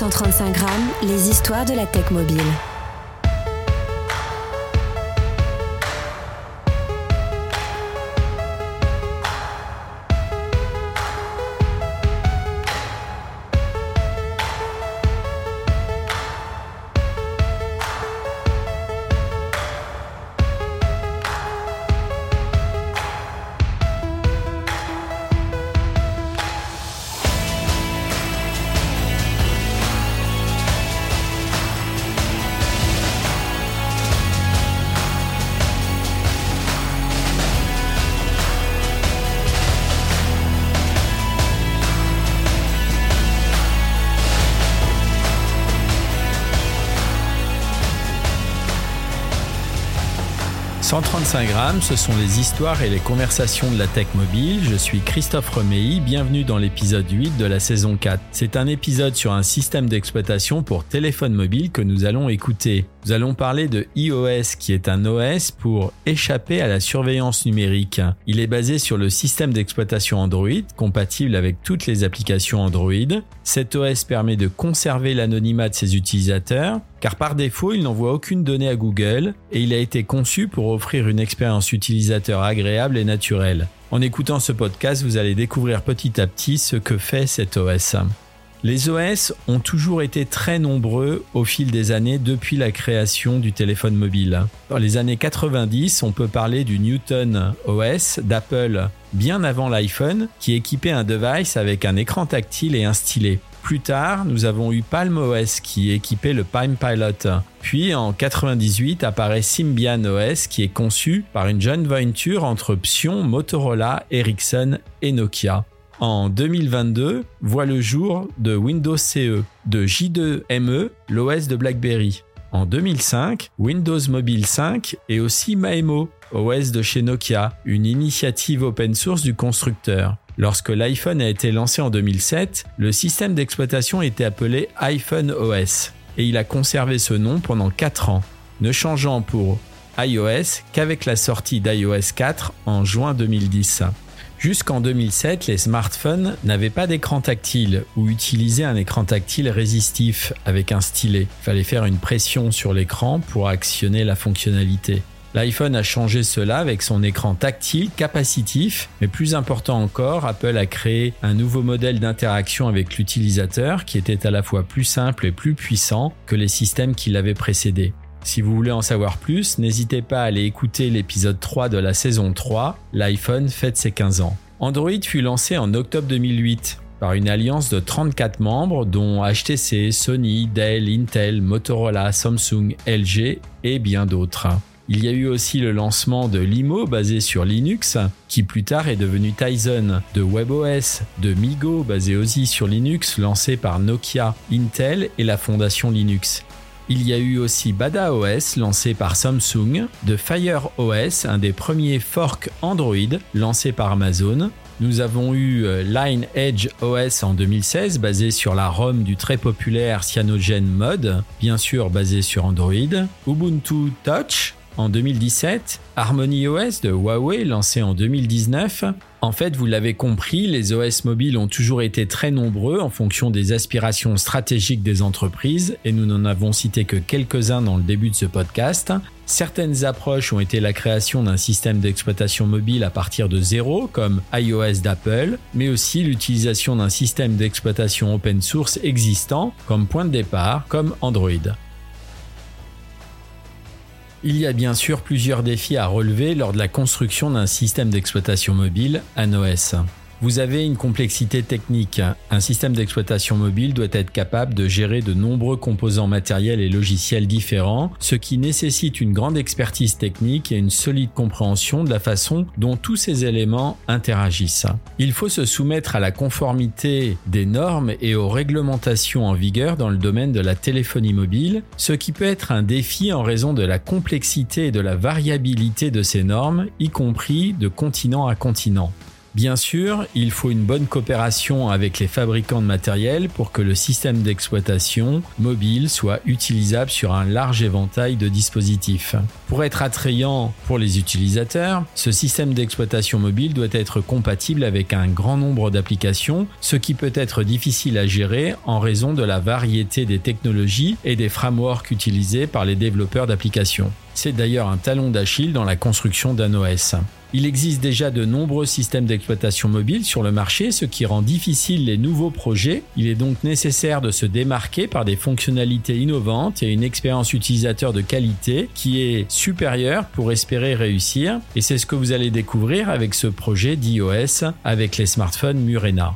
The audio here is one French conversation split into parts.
135 grammes, les histoires de la tech mobile. 135 grammes, ce sont les histoires et les conversations de la tech mobile. Je suis Christophe Remey, bienvenue dans l'épisode 8 de la saison 4. C'est un épisode sur un système d'exploitation pour téléphone mobile que nous allons écouter. Nous allons parler de iOS qui est un OS pour échapper à la surveillance numérique. Il est basé sur le système d'exploitation Android, compatible avec toutes les applications Android. Cet OS permet de conserver l'anonymat de ses utilisateurs, car par défaut, il n'envoie aucune donnée à Google et il a été conçu pour offrir une expérience utilisateur agréable et naturelle. En écoutant ce podcast, vous allez découvrir petit à petit ce que fait cet OS. Les OS ont toujours été très nombreux au fil des années depuis la création du téléphone mobile. Dans les années 90, on peut parler du Newton OS d'Apple bien avant l'iPhone qui équipait un device avec un écran tactile et un stylet. Plus tard, nous avons eu Palm OS qui équipait le Palm Pilot. Puis en 98 apparaît Symbian OS qui est conçu par une jeune venture entre Psion, Motorola, Ericsson et Nokia en 2022 voit le jour de Windows CE, de J2ME, l'OS de BlackBerry. En 2005, Windows Mobile 5 et aussi Maemo, OS de chez Nokia, une initiative open source du constructeur. Lorsque l'iPhone a été lancé en 2007, le système d'exploitation était appelé iPhone OS et il a conservé ce nom pendant 4 ans, ne changeant pour iOS qu'avec la sortie d'iOS 4 en juin 2010. Jusqu'en 2007, les smartphones n'avaient pas d'écran tactile ou utilisaient un écran tactile résistif avec un stylet. Il fallait faire une pression sur l'écran pour actionner la fonctionnalité. L'iPhone a changé cela avec son écran tactile capacitif, mais plus important encore, Apple a créé un nouveau modèle d'interaction avec l'utilisateur qui était à la fois plus simple et plus puissant que les systèmes qui l'avaient précédé. Si vous voulez en savoir plus, n'hésitez pas à aller écouter l'épisode 3 de la saison 3, l'iPhone fête ses 15 ans. Android fut lancé en octobre 2008 par une alliance de 34 membres dont HTC, Sony, Dell, Intel, Motorola, Samsung, LG et bien d'autres. Il y a eu aussi le lancement de Limo basé sur Linux, qui plus tard est devenu Tizen, de WebOS, de Migo basé aussi sur Linux lancé par Nokia, Intel et la fondation Linux. Il y a eu aussi Bada OS lancé par Samsung, de Fire OS, un des premiers forks Android lancés par Amazon. Nous avons eu euh, Line Edge OS en 2016 basé sur la ROM du très populaire Cyanogen Mode, bien sûr basé sur Android. Ubuntu Touch en 2017, Harmony OS de Huawei lancé en 2019. En fait, vous l'avez compris, les OS mobiles ont toujours été très nombreux en fonction des aspirations stratégiques des entreprises et nous n'en avons cité que quelques-uns dans le début de ce podcast. Certaines approches ont été la création d'un système d'exploitation mobile à partir de zéro, comme iOS d'Apple, mais aussi l'utilisation d'un système d'exploitation open source existant comme point de départ, comme Android. Il y a bien sûr plusieurs défis à relever lors de la construction d'un système d'exploitation mobile, un OS. Vous avez une complexité technique. Un système d'exploitation mobile doit être capable de gérer de nombreux composants matériels et logiciels différents, ce qui nécessite une grande expertise technique et une solide compréhension de la façon dont tous ces éléments interagissent. Il faut se soumettre à la conformité des normes et aux réglementations en vigueur dans le domaine de la téléphonie mobile, ce qui peut être un défi en raison de la complexité et de la variabilité de ces normes, y compris de continent à continent. Bien sûr, il faut une bonne coopération avec les fabricants de matériel pour que le système d'exploitation mobile soit utilisable sur un large éventail de dispositifs. Pour être attrayant pour les utilisateurs, ce système d'exploitation mobile doit être compatible avec un grand nombre d'applications, ce qui peut être difficile à gérer en raison de la variété des technologies et des frameworks utilisés par les développeurs d'applications. C'est d'ailleurs un talon d'Achille dans la construction d'un OS. Il existe déjà de nombreux systèmes d'exploitation mobile sur le marché, ce qui rend difficile les nouveaux projets. Il est donc nécessaire de se démarquer par des fonctionnalités innovantes et une expérience utilisateur de qualité qui est supérieure pour espérer réussir. Et c'est ce que vous allez découvrir avec ce projet d'iOS avec les smartphones Murena.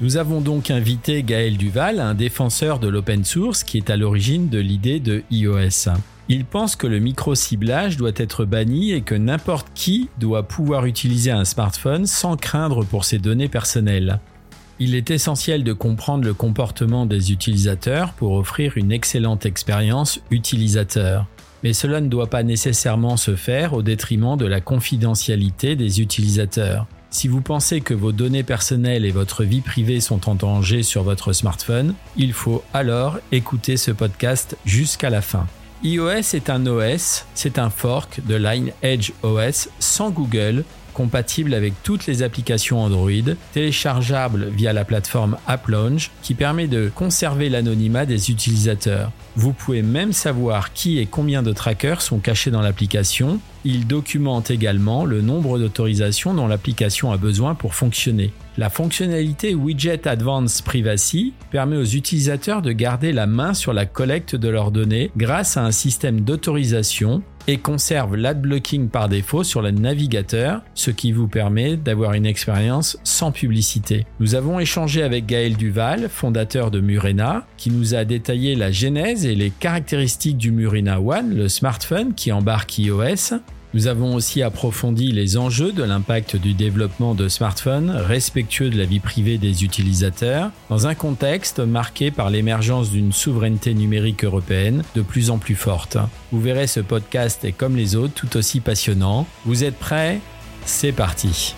Nous avons donc invité Gaël Duval, un défenseur de l'open source qui est à l'origine de l'idée de iOS. Il pense que le micro-ciblage doit être banni et que n'importe qui doit pouvoir utiliser un smartphone sans craindre pour ses données personnelles. Il est essentiel de comprendre le comportement des utilisateurs pour offrir une excellente expérience utilisateur. Mais cela ne doit pas nécessairement se faire au détriment de la confidentialité des utilisateurs. Si vous pensez que vos données personnelles et votre vie privée sont en danger sur votre smartphone, il faut alors écouter ce podcast jusqu'à la fin iOS est un OS, c'est un fork de Line OS sans Google, compatible avec toutes les applications Android, téléchargeable via la plateforme AppLaunch qui permet de conserver l'anonymat des utilisateurs. Vous pouvez même savoir qui et combien de trackers sont cachés dans l'application. Il documente également le nombre d'autorisations dont l'application a besoin pour fonctionner. La fonctionnalité Widget Advanced Privacy permet aux utilisateurs de garder la main sur la collecte de leurs données grâce à un système d'autorisation et conserve l'adblocking par défaut sur le navigateur, ce qui vous permet d'avoir une expérience sans publicité. Nous avons échangé avec Gaël Duval, fondateur de Murena, qui nous a détaillé la genèse et les caractéristiques du Murena One, le smartphone qui embarque iOS, nous avons aussi approfondi les enjeux de l'impact du développement de smartphones respectueux de la vie privée des utilisateurs dans un contexte marqué par l'émergence d'une souveraineté numérique européenne de plus en plus forte. Vous verrez ce podcast est comme les autres tout aussi passionnant. Vous êtes prêts? C'est parti.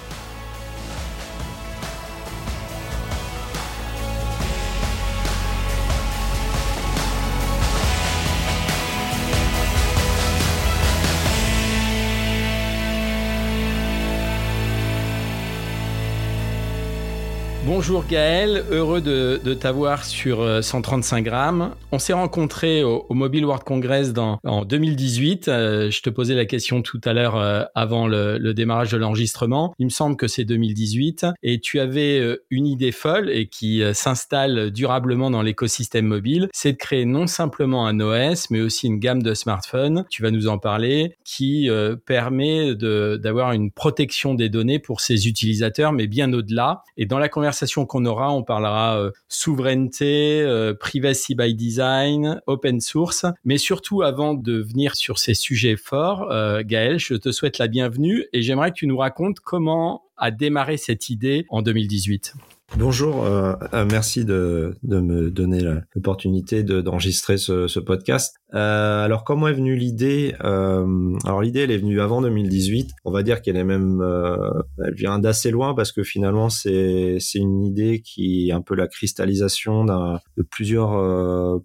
Bonjour Gaël, heureux de, t'avoir sur 135 euh, grammes. On s'est rencontrés au, Mobile World Congress en 2018. Euh, je te posais la question tout à l'heure euh, avant le, démarrage de l'enregistrement. Il me semble que c'est 2018 et tu avais une idée folle et qui s'installe durablement dans l'écosystème mobile, c'est de créer non simplement un OS mais aussi une gamme de smartphones, tu vas nous en parler, qui permet d'avoir une protection des données pour ses utilisateurs mais bien au-delà. Et dans la conversation qu'on aura, on parlera euh, souveraineté, euh, privacy by design, open source. Mais surtout, avant de venir sur ces sujets forts, euh, Gaël, je te souhaite la bienvenue et j'aimerais que tu nous racontes comment a démarré cette idée en 2018. Bonjour, euh, euh, merci de, de, me donner l'opportunité d'enregistrer ce, ce, podcast. Euh, alors comment est venue l'idée euh, Alors l'idée elle est venue avant 2018. On va dire qu'elle est même, euh, elle vient d'assez loin parce que finalement c'est une idée qui est un peu la cristallisation de plusieurs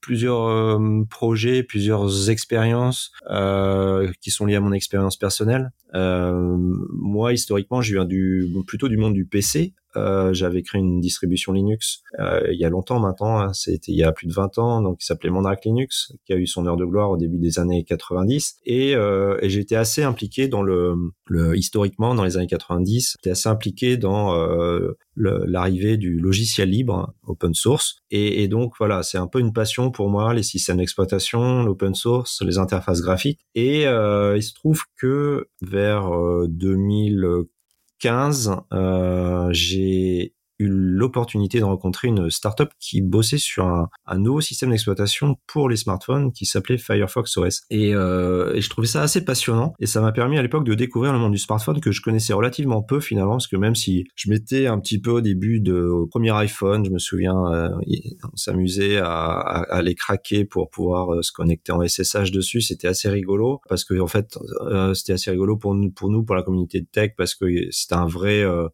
plusieurs euh, projets, plusieurs expériences euh, qui sont liées à mon expérience personnelle. Euh, moi, historiquement, je viens du plutôt du monde du PC. Euh, j'avais créé une distribution Linux euh, il y a longtemps maintenant, hein, c'était il y a plus de 20 ans, donc il s'appelait Mandrake Linux, qui a eu son heure de gloire au début des années 90. Et, euh, et j'étais assez impliqué dans le, le, historiquement dans les années 90, j'étais assez impliqué dans l'arrivée du logiciel libre, open source. Et, et donc voilà, c'est un peu une passion pour moi, les systèmes d'exploitation, l'open source, les interfaces graphiques. Et il se trouve que vers 2015, euh, j'ai eu l'opportunité de rencontrer une startup qui bossait sur un, un nouveau système d'exploitation pour les smartphones qui s'appelait Firefox OS. Et, euh, et, je trouvais ça assez passionnant et ça m'a permis à l'époque de découvrir le monde du smartphone que je connaissais relativement peu finalement parce que même si je m'étais un petit peu au début de au premier iPhone, je me souviens, euh, on s'amusait à, à, à, les craquer pour pouvoir euh, se connecter en SSH dessus. C'était assez rigolo parce que en fait euh, c'était assez rigolo pour nous, pour nous, pour la communauté de tech parce que c'était un vrai euh,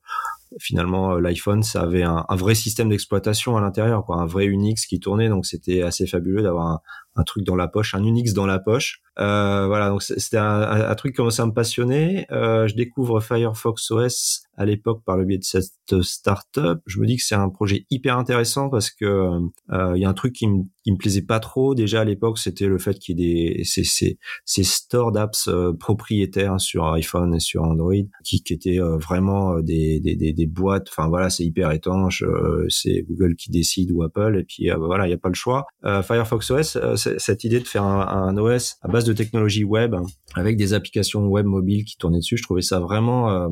finalement l'iPhone ça avait un, un vrai système d'exploitation à l'intérieur quoi un vrai Unix qui tournait donc c'était assez fabuleux d'avoir un, un truc dans la poche, un Unix dans la poche. Euh, voilà, donc c'était un, un, truc qui commençait à me passionner. Euh, je découvre Firefox OS à l'époque par le biais de cette startup. Je me dis que c'est un projet hyper intéressant parce que euh, il y a un truc qui me qui me plaisait pas trop déjà à l'époque, c'était le fait qu'il y ait des ces ces, ces stores d'apps euh, propriétaires sur iPhone et sur Android qui, qui étaient euh, vraiment des, des, des, des boîtes. Enfin voilà, c'est hyper étanche. c'est Google qui décide ou Apple et puis voilà, il y a pas le choix. Firefox OS cette idée de faire un, OS à base de technologie web avec des applications web mobiles qui tournaient dessus. Je trouvais ça vraiment euh,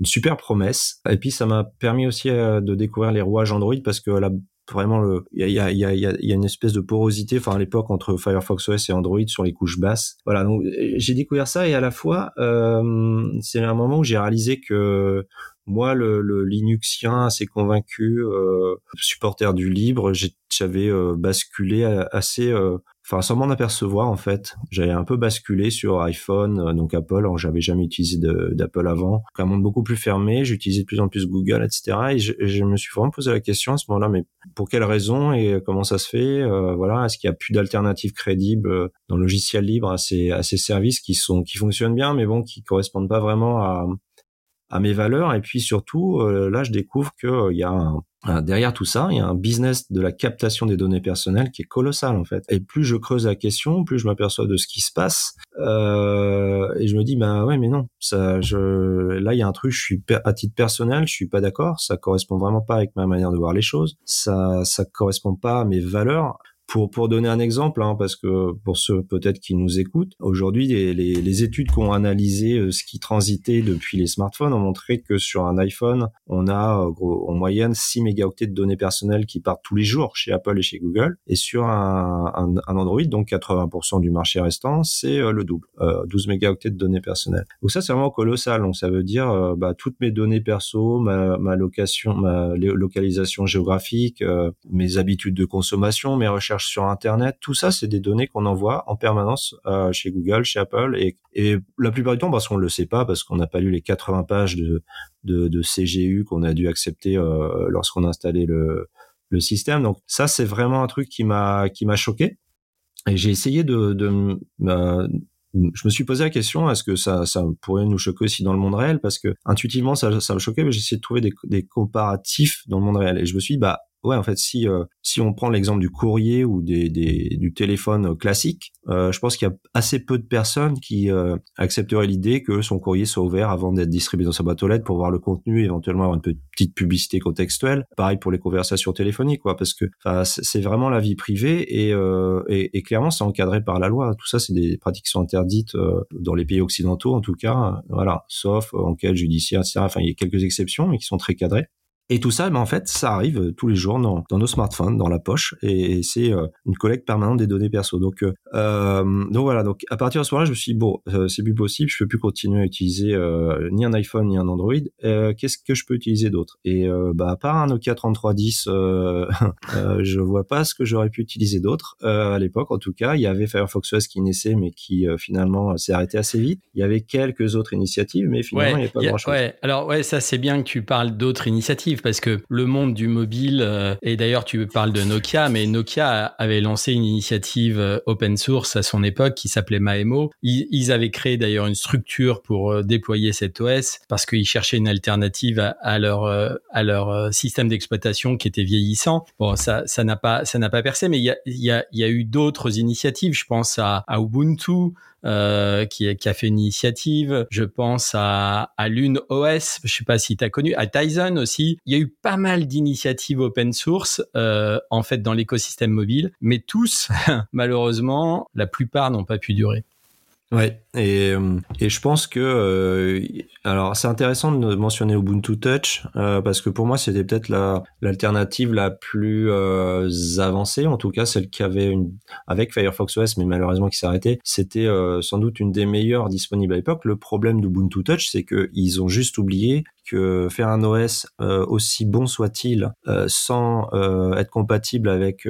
une super promesse. Et puis ça m'a permis aussi euh, de découvrir les rouages Android parce que là vraiment il y, a, y a une espèce de porosité enfin à l'époque entre Firefox OS et Android sur les couches basses voilà donc j'ai découvert ça et à la fois euh, c'est un moment où j'ai réalisé que moi, le, le Linuxien assez convaincu, euh, supporter du libre, j'avais euh, basculé assez, euh, enfin sans m'en apercevoir en fait, j'avais un peu basculé sur iPhone, euh, donc Apple. Alors j'avais jamais utilisé d'Apple avant, un monde beaucoup plus fermé. J'utilisais de plus en plus Google, etc. Et je, je, me suis vraiment posé la question à ce moment-là, mais pour quelle raison et comment ça se fait Voilà, est-ce qu'il y a plus d'alternatives crédibles dans le logiciel libre à ces à ces services qui sont qui fonctionnent bien, mais bon, qui correspondent pas vraiment à à mes valeurs. Et puis surtout, euh, là, je découvre qu'il euh, y a un, derrière tout ça, il y a un business de la captation des données personnelles qui est colossal en fait. Et plus je creuse la question, plus je m'aperçois de ce qui se passe. Euh, et je me dis, bah ouais, mais non, ça, je, là, il y a un truc, je suis à titre personnel, je suis pas d'accord. Ça correspond vraiment pas avec ma manière de voir les choses. Ça, ça correspond pas à mes valeurs. Pour, pour donner un exemple, hein, parce que pour ceux peut-être qui nous écoutent, aujourd'hui, les, les, les, études qui ont analysé euh, ce qui transitait depuis les smartphones ont montré que sur un iPhone, on a euh, gros, en moyenne 6 mégaoctets de données personnelles qui partent tous les jours chez Apple et chez Google. Et sur un, un, Android, donc 80% du marché restant, c'est euh, le double, euh, 12 mégaoctets de données personnelles. Donc ça, c'est vraiment colossal. Donc ça veut dire bah, toutes mes données perso, ma, ma location, ma localisation géographique, mes habitudes de consommation, mes recherches sur Internet, tout ça, c'est des données qu'on envoie en permanence euh, chez Google, chez Apple, et, et, la plupart du temps parce qu'on le sait pas, parce qu'on n'a pas lu les 80 pages de, de, CGU qu'on a dû accepter euh, lorsqu'on a installé le, le système. Donc ça, c'est vraiment un truc qui m'a choqué. Et j'ai essayé de, euh, je me suis posé la question est-ce que ça, ça pourrait nous choquer aussi dans le monde réel? Parce que intuitivement ça, ça me choquait mais j'ai essayé de trouver des, des comparatifs dans le monde réel et je me suis dit bah ouais, en fait, si euh, si on prend l'exemple du courrier ou des, des du téléphone classique, euh, je pense qu'il y a assez peu de personnes qui euh, accepteraient l'idée que son courrier soit ouvert avant d'être distribué dans sa boîte aux lettres pour voir le contenu, éventuellement avoir une petite publicité contextuelle. Pareil pour les conversations téléphoniques, quoi, parce que c'est vraiment la vie privée et, et, et, clairement c'est encadré par la loi. Tout ça, c'est des pratiques qui sont interdites dans les pays occidentaux, en tout cas, voilà, sauf enquête judiciaire, etc. Enfin, il y a quelques exceptions, mais qui sont très cadrées. Et tout ça, ben en fait, ça arrive euh, tous les jours dans, dans nos smartphones, dans la poche, et, c'est euh, une collecte permanente des données perso. Donc, euh, euh, donc voilà. Donc à partir de ce moment-là, je me suis dit, bon, c'est plus possible, je peux plus continuer à utiliser ni un iPhone ni un Android. Qu'est-ce que je peux utiliser d'autre? Et bah à part un Nokia 3310, je vois pas ce que j'aurais pu utiliser d'autre à l'époque. En tout cas, il y avait Firefox OS qui naissait, mais qui finalement s'est arrêté assez vite. Il y avait quelques autres initiatives, mais finalement, il n'y a pas grand-chose. Ouais. Alors ouais, ça c'est bien que tu parles d'autres initiatives parce que le monde du mobile, euh, et d'ailleurs tu parles de Nokia, mais Nokia avait lancé une initiative euh, open source à son époque qui s'appelait Maemo. Ils, avaient créé d'ailleurs une structure pour euh, déployer cet OS parce qu'ils cherchaient une alternative à, leur à leur système d'exploitation qui était vieillissant. Bon, ça ça n'a pas ça n'a pas percé, mais il y a y a, y a eu d'autres initiatives. Je pense à Ubuntu. Euh, qui, qui, a fait une initiative. Je pense à, à Lune OS, je sais pas si tu as connu, à Tizen aussi. Il y a eu pas mal d'initiatives open source euh, en fait dans l'écosystème mobile, mais tous, malheureusement, la plupart n'ont pas pu durer. Ouais, et, euh, et je pense que euh, alors c'est intéressant de mentionner Ubuntu Touch euh, parce que pour moi c'était peut-être la l'alternative la plus avancée, en tout cas celle qui avait une avec Firefox OS, mais malheureusement qui s'est arrêtée. C'était sans doute une des meilleures disponibles à l'époque. Le problème d'Ubuntu Touch, c'est que ils ont juste oublié que faire un OS aussi bon soit-il sans être compatible avec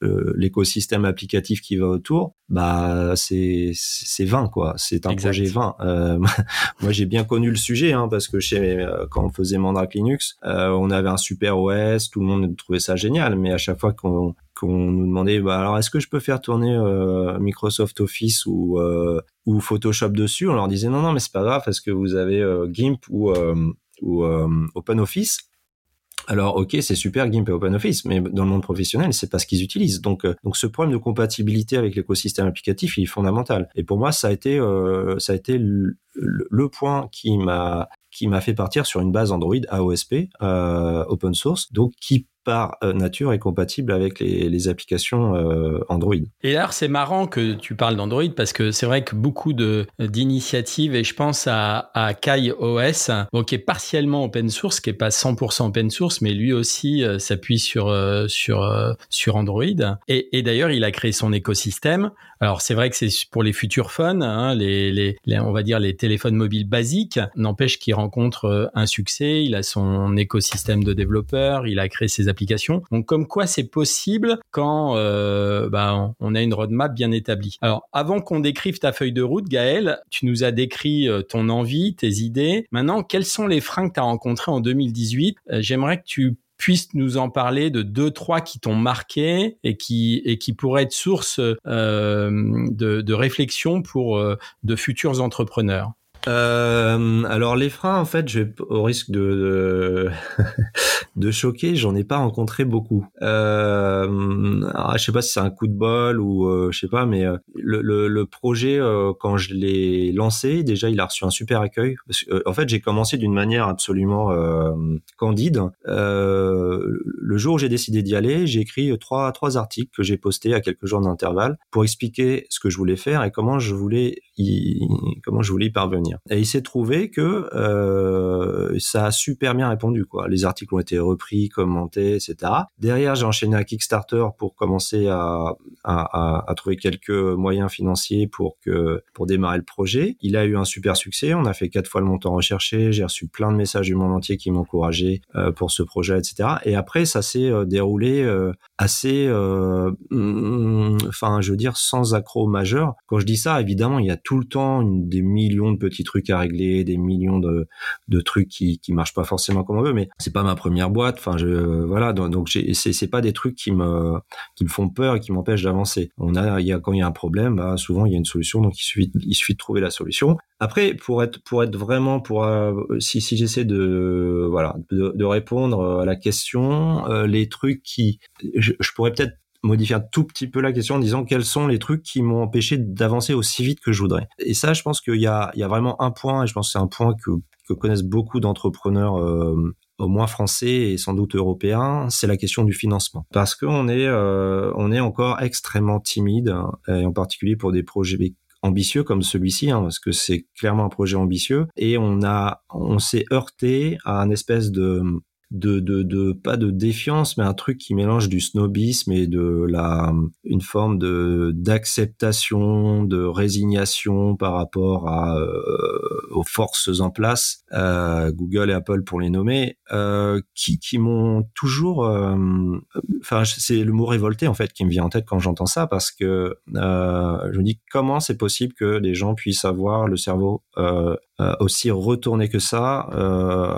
l'écosystème applicatif qui va autour, bah c'est c'est vain quoi. C'est un projet vain. Euh, moi j'ai bien connu le sujet hein, parce que chez euh, quand on faisait Mandrake Linux, euh, on avait un super OS, tout le monde trouvait ça génial, mais à chaque fois qu'on qu'on nous demandait bah alors est-ce que je peux faire tourner euh, Microsoft Office ou euh, ou Photoshop dessus? On leur disait non non mais c'est pas grave parce que vous avez GIMP ou ou OpenOffice alors ok, c'est super GIMP et OpenOffice, mais dans le monde professionnel, c'est pas ce qu'ils utilisent. Donc euh, donc ce problème de compatibilité avec l'écosystème applicatif, il est fondamental. Et pour moi, ça a été euh, ça a été le, point qui m'a qui m'a fait partir sur une base Android AOSP euh, open source, donc qui par euh, nature est compatible avec les, applications euh, Android. Et alors c'est marrant que tu parles d'Android parce que c'est vrai que beaucoup de d'initiatives et je pense à, Kai OS, qui est partiellement open source, qui est pas 100% open source, mais lui aussi euh, s'appuie sur sur sur Android. Et, d'ailleurs il a créé son écosystème. Alors c'est vrai que c'est pour les futurs phones, hein, les, les, on va dire les téléphones mobiles basiques. N'empêche qu'il rencontre un succès. Il a son écosystème de développeurs, il a créé ses applications. Donc comme quoi c'est possible quand euh, bah, on a une roadmap bien établie. Alors avant qu'on décrive ta feuille de route, Gaël, tu nous as décrit euh, ton envie, tes idées. Maintenant, quels sont les freins que tu as rencontrés en 2018 euh, J'aimerais que tu puisses nous en parler de deux trois qui t'ont marqué et qui pourraient être source de, réflexion pour de futurs entrepreneurs. Euh, alors les freins, en fait, je, au risque de de, choquer, j'en ai pas rencontré beaucoup. Euh, alors, je sais pas si c'est un coup de bol ou euh, je sais pas, mais euh, le, le, projet euh, quand je l'ai lancé, déjà il a reçu un super accueil. en fait, j'ai commencé d'une manière absolument candide. le jour où j'ai décidé d'y aller, j'ai écrit trois trois articles que j'ai postés à quelques jours d'intervalle pour expliquer ce que je voulais faire et comment je voulais y, comment je voulais y parvenir. Et il s'est trouvé que euh, ça a super bien répondu. Quoi. Les articles ont été repris, commentés, etc. Derrière, j'ai enchaîné un Kickstarter pour commencer à, trouver quelques moyens financiers pour que pour démarrer le projet. Il a eu un super succès. On a fait quatre fois le montant recherché. J'ai reçu plein de messages du monde entier qui m'encourageaient euh, pour ce projet, etc. Et après, ça s'est euh, déroulé assez, mm, enfin, je veux dire, sans accroc majeur. Quand je dis ça, évidemment, il y a tout le temps des millions de petits trucs à régler, des millions de, de trucs qui qui marchent pas forcément comme on veut. Mais c'est pas ma première boîte. Enfin, je voilà. Donc, c'est c'est pas des trucs qui me qui me font peur et qui m'empêchent d'avancer. On a il y a quand il y a un problème, bah, souvent il y a une solution. Donc il suffit il suffit de trouver la solution. Après, pour être pour être vraiment pour euh, si si j'essaie de voilà de, répondre à la question, euh, les trucs qui je pourrais peut-être modifier un tout petit peu la question en disant quels sont les trucs qui m'ont empêché d'avancer aussi vite que je voudrais. Et ça, je pense qu'il y a, il y a vraiment un point, et je pense que c'est un point que, que connaissent beaucoup d'entrepreneurs euh, au moins français et sans doute européens, c'est la question du financement. Parce qu'on est, euh, on est encore extrêmement timide, et en particulier pour des projets ambitieux comme celui-ci, hein, parce que c'est clairement un projet ambitieux, et on a, on s'est heurté à un espèce de de, de, de pas de défiance mais un truc qui mélange du snobisme et de la une forme de d'acceptation de résignation par rapport à euh, aux forces en place euh, Google et Apple pour les nommer euh, qui qui m'ont toujours euh, enfin c'est le mot révolté en fait qui me vient en tête quand j'entends ça parce que euh, je me dis comment c'est possible que les gens puissent avoir le cerveau aussi retourné que ça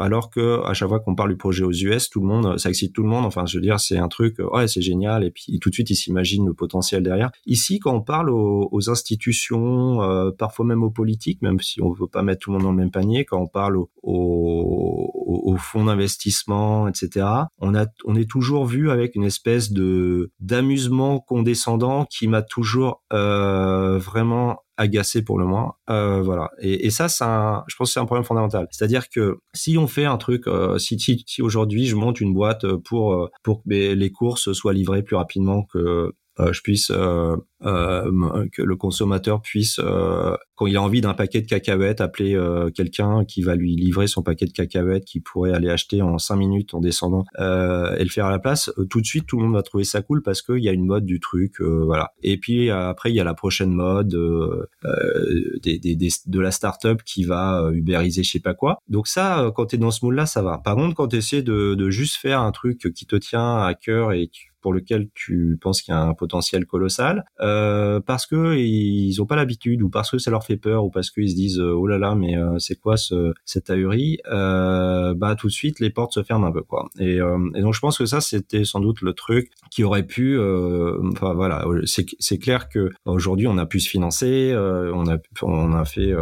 alors que à chaque fois qu'on parle du projet aux US, tout le monde, ça excite tout le monde. Enfin, je veux dire, c'est un truc, ouais, c'est génial. Et puis tout de suite, ils s'imaginent le potentiel derrière. Ici, quand on parle aux, aux institutions, euh, parfois même aux politiques, même si on veut pas mettre tout le monde dans le même panier, quand on parle aux, aux, aux fonds d'investissement, etc., on a, on est toujours vu avec une espèce de d'amusement condescendant qui m'a toujours euh, vraiment agacé pour le moins. Euh, voilà. Et, et ça, c'est un, je pense que c'est un problème fondamental. C'est-à-dire que si on fait un truc, euh, si, si, si aujourd'hui je monte une boîte pour euh, pour que les courses soient livrées plus rapidement que je puisse que le consommateur puisse quand il a envie d'un paquet de cacahuètes appeler quelqu'un qui va lui livrer son paquet de cacahuètes qu'il pourrait aller acheter en cinq minutes en descendant et le faire à la place tout de suite tout le monde va trouver ça cool parce qu'il y a une mode du truc voilà. Et puis après il y a la prochaine mode des, des, des, de la start-up qui va ubériser je sais pas quoi. Donc ça quand tu es dans ce moule là ça va. Par contre quand tu essaies de, de juste faire un truc qui te tient à cœur et pour lequel tu penses qu'il y a un potentiel colossal, euh, parce que ils ont pas l'habitude ou parce que ça leur fait peur ou parce qu'ils se disent oh là là mais euh, c'est quoi ce cette ahurie, euh, bah tout de suite les portes se ferment un peu quoi. Et, euh, et donc je pense que ça c'était sans doute le truc qui aurait pu, euh, enfin voilà, c'est clair que aujourd'hui on a pu se financer, on a on a fait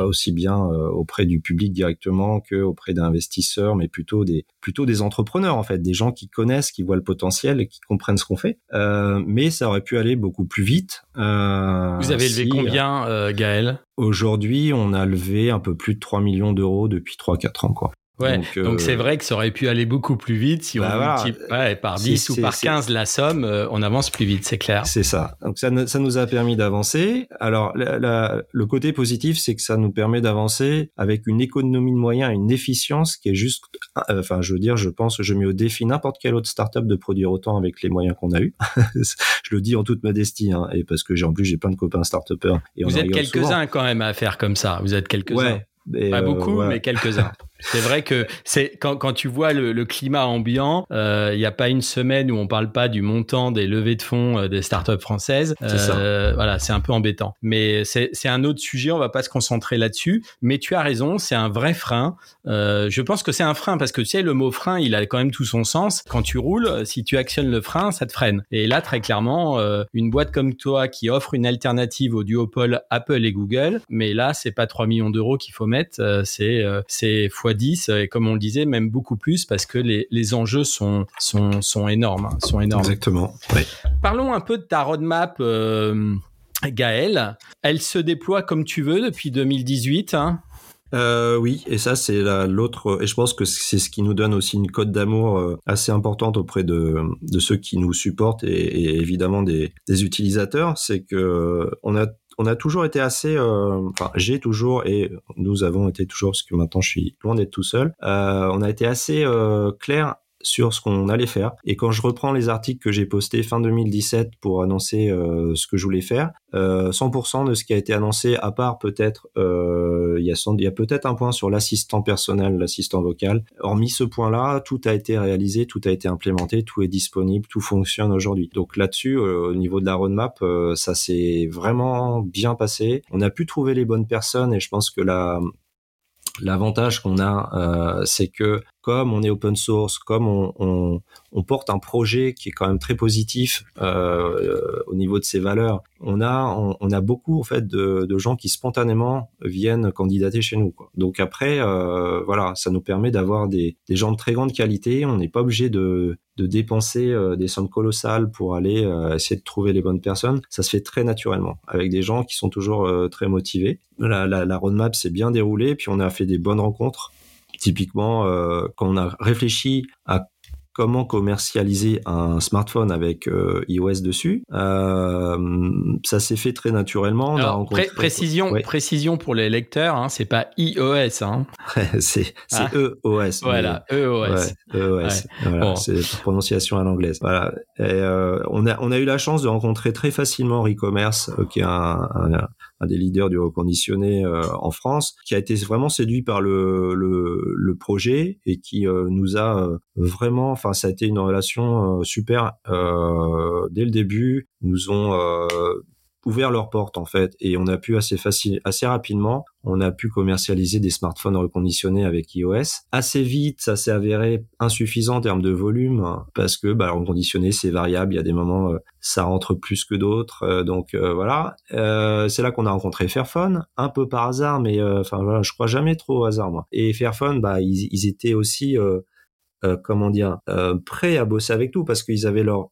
aussi bien auprès du public directement que auprès d'investisseurs, mais plutôt des plutôt des entrepreneurs en fait, des gens qui connaissent, qui voient le potentiel et qui comprennent ce qu'on fait. Euh, mais ça aurait pu aller beaucoup plus vite. Euh, Vous avez levé combien, euh, Gaël? Aujourd'hui, on a levé un peu plus de 3 millions d'euros depuis 3-4 ans. Quoi. Ouais, donc c'est vrai que ça aurait pu aller beaucoup plus vite si on bah multiplie par 10 ou par 15 la somme, on avance plus vite, c'est clair. C'est ça. Donc ça, ça nous a permis d'avancer. Alors le côté positif, c'est que ça nous permet d'avancer avec une économie de moyens, une efficience qui est juste, enfin je veux dire, je pense, je mets au défi n'importe quelle autre startup de produire autant avec les moyens qu'on a eu. je le dis en toute modestie, hein, et parce que j'ai en plus j'ai plein de copains start Et Vous êtes quelques-uns quand même à faire comme ça. Vous êtes quelques-uns. Ouais. Pas euh, beaucoup, mais quelques-uns. C'est vrai que c'est quand, quand tu vois le, le climat ambiant, il euh, n'y a pas une semaine où on parle pas du montant des levées de fonds euh, des startups françaises. Euh, voilà, c'est un peu embêtant. Mais c'est un autre sujet, on va pas se concentrer là-dessus. Mais tu as raison, c'est un vrai frein. Euh, je pense que c'est un frein parce que tu sais, le mot frein, il a quand même tout son sens. Quand tu roules, si tu actionnes le frein, ça te freine. Et là, très clairement, euh, une boîte comme toi qui offre une alternative au duopole Apple et Google, mais là, c'est pas 3 millions d'euros qu'il faut mettre, euh, c'est c'est fois 10 et comme on le disait, même beaucoup plus parce que les, les enjeux sont, sont, sont énormes. Hein, sont énormes. Exactement. Parlons un peu de ta roadmap. Euh, Gaël, elle se déploie comme tu veux depuis 2018. Hein? Euh, oui, et ça c'est l'autre, et je pense que c'est ce qui nous donne aussi une cote d'amour euh, assez importante auprès de, de ceux qui nous supportent et, et évidemment des, des utilisateurs, c'est que on a on a toujours été assez, euh, enfin j'ai toujours et nous avons été toujours, parce que maintenant je suis loin d'être tout seul, euh, on a été assez euh, clair sur ce qu'on allait faire. Et quand je reprends les articles que j'ai postés fin 2017 pour annoncer euh, ce que je voulais faire, euh, 100% de ce qui a été annoncé, à part peut-être, euh, il y a, peut-être un point sur l'assistant personnel, l'assistant vocal. Hormis ce point-là, tout a été réalisé, tout a été implémenté, tout est disponible, tout fonctionne aujourd'hui. Donc là-dessus, euh, au niveau de la roadmap, euh, ça s'est vraiment bien passé. On a pu trouver les bonnes personnes et je pense que la, L'avantage qu'on a, euh, c'est que comme on est open source, comme on, porte un projet qui est quand même très positif euh, au niveau de ses valeurs, on a beaucoup en fait de, gens qui spontanément viennent candidater chez nous. Donc après, euh, voilà, ça nous permet d'avoir des, gens de très grande qualité. On n'est pas obligé de, dépenser euh, des sommes colossales pour aller euh, essayer de trouver les bonnes personnes. Ça se fait très naturellement avec des gens qui sont toujours euh, très motivés. La, la roadmap s'est bien déroulée, puis on a fait des bonnes rencontres Typiquement, euh, quand on a réfléchi à comment commercialiser un smartphone avec euh, iOS dessus. Euh, ça s'est fait très naturellement. On précision, précision pour les lecteurs, hein, c'est pas iOS. Hein. c'est ah. EOS. Voilà, EOS. EOS. Voilà, C'est la prononciation à l'anglaise. Voilà. Et, euh, on, a, on a eu la chance de rencontrer très facilement Recommerce, euh, qui est un, un, un, des leaders du reconditionné euh, en France, qui a été vraiment séduit par le, le, le projet et qui nous a vraiment enfin ça a été une relation euh, super euh, dès le début. Nous ont euh, ouvert leurs portes en fait et on a pu assez facile assez rapidement on a pu commercialiser des smartphones reconditionnés avec iOS. Assez vite ça s'est avéré insuffisant en termes de volume parce que bah reconditionné c'est variable il y a des moments ça rentre plus que d'autres donc voilà. C'est là qu'on a rencontré Fairphone un peu par hasard mais enfin voilà je crois jamais trop au hasard moi. Et Fairphone bah ils, ils étaient aussi euh, comment dire, euh, prêts à bosser avec nous parce qu'ils avaient leur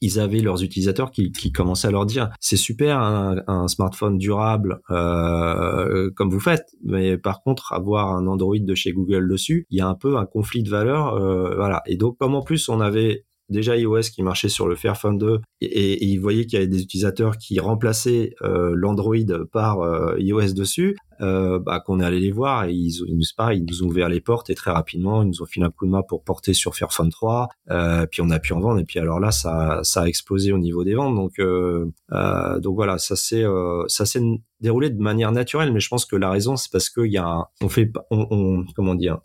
ils avaient leurs utilisateurs qui, qui commençaient à leur dire c'est super un, un, smartphone durable euh, comme vous faites, mais par contre avoir un Android de chez Google dessus, il y a un peu un conflit de valeurs, euh, voilà. Et donc comme en plus on avait déjà iOS qui marchait sur le Fairphone 2 et, ils voyaient qu'il y avait des utilisateurs qui remplaçaient euh, l'Android par euh, iOS dessus, euh, bah, qu'on est allé les voir et ils, ils, nous, ils nous ont ouvert les portes et très rapidement ils nous ont filé un coup de main pour porter sur Fairphone 3. Euh, puis on a pu en vendre et puis alors là ça, ça a explosé au niveau des ventes. Donc euh, euh donc voilà, ça s'est ça s'est déroulé de manière naturelle, mais je pense que la raison c'est parce qu'il y a on fait on, on comment dire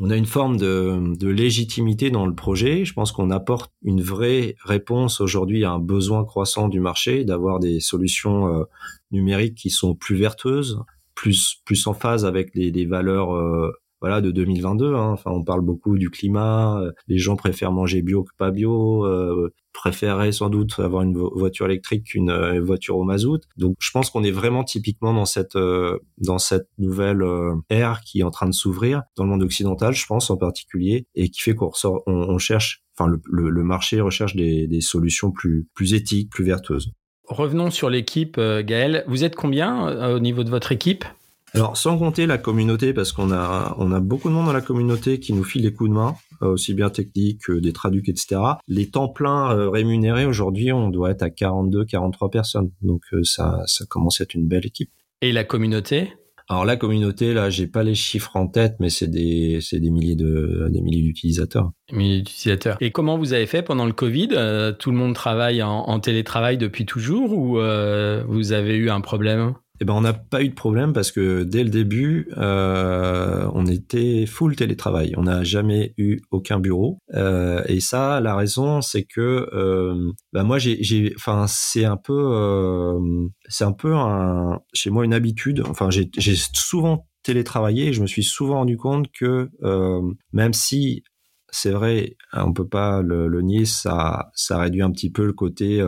on a une forme de, de, légitimité dans le projet. Je pense qu'on apporte une vraie réponse aujourd'hui à un besoin croissant du marché d'avoir des solutions euh, numériques qui sont plus vertueuses, plus plus en phase avec les, les valeurs euh, voilà de 2022. Hein. Enfin, on parle beaucoup du climat. Euh, les gens préfèrent manger bio que pas bio. Euh, préféreraient sans doute avoir une voiture électrique qu'une euh, voiture au mazout. Donc, je pense qu'on est vraiment typiquement dans cette dans cette nouvelle ère qui est en train de s'ouvrir dans le monde occidental, je pense en particulier, et qui fait qu'on ressort, on, cherche, enfin le, le, marché recherche des, des solutions plus plus éthiques, plus vertueuses. Revenons sur l'équipe, Gaël. Vous êtes combien au niveau de votre équipe? Alors, sans compter la communauté, parce qu'on a, on a beaucoup de monde dans la communauté qui nous file des coups de main, euh, aussi bien techniques que des traducs, etc. Les temps pleins euh, rémunérés, aujourd'hui, on doit être à 42, 43 personnes. Donc, euh, ça, ça commence à être une belle équipe. Et la communauté? Alors la communauté, là, j'ai pas les chiffres en tête, mais c'est des, c'est des milliers de, des milliers d'utilisateurs. Des milliers d'utilisateurs. Et comment vous avez fait pendant le Covid? Tout le monde travaille en, en télétravail depuis toujours ou vous avez eu un problème? Eh ben, on n'a pas eu de problème parce que dès le début, euh, on était full télétravail. On n'a jamais eu aucun bureau. Euh, et ça, la raison, c'est que, bah moi, j'ai, enfin, c'est un peu, c'est un peu chez moi une habitude. Enfin, j'ai, souvent télétravaillé et je me suis souvent rendu compte que même si c'est vrai, on peut pas le, nier, ça, ça réduit un petit peu le côté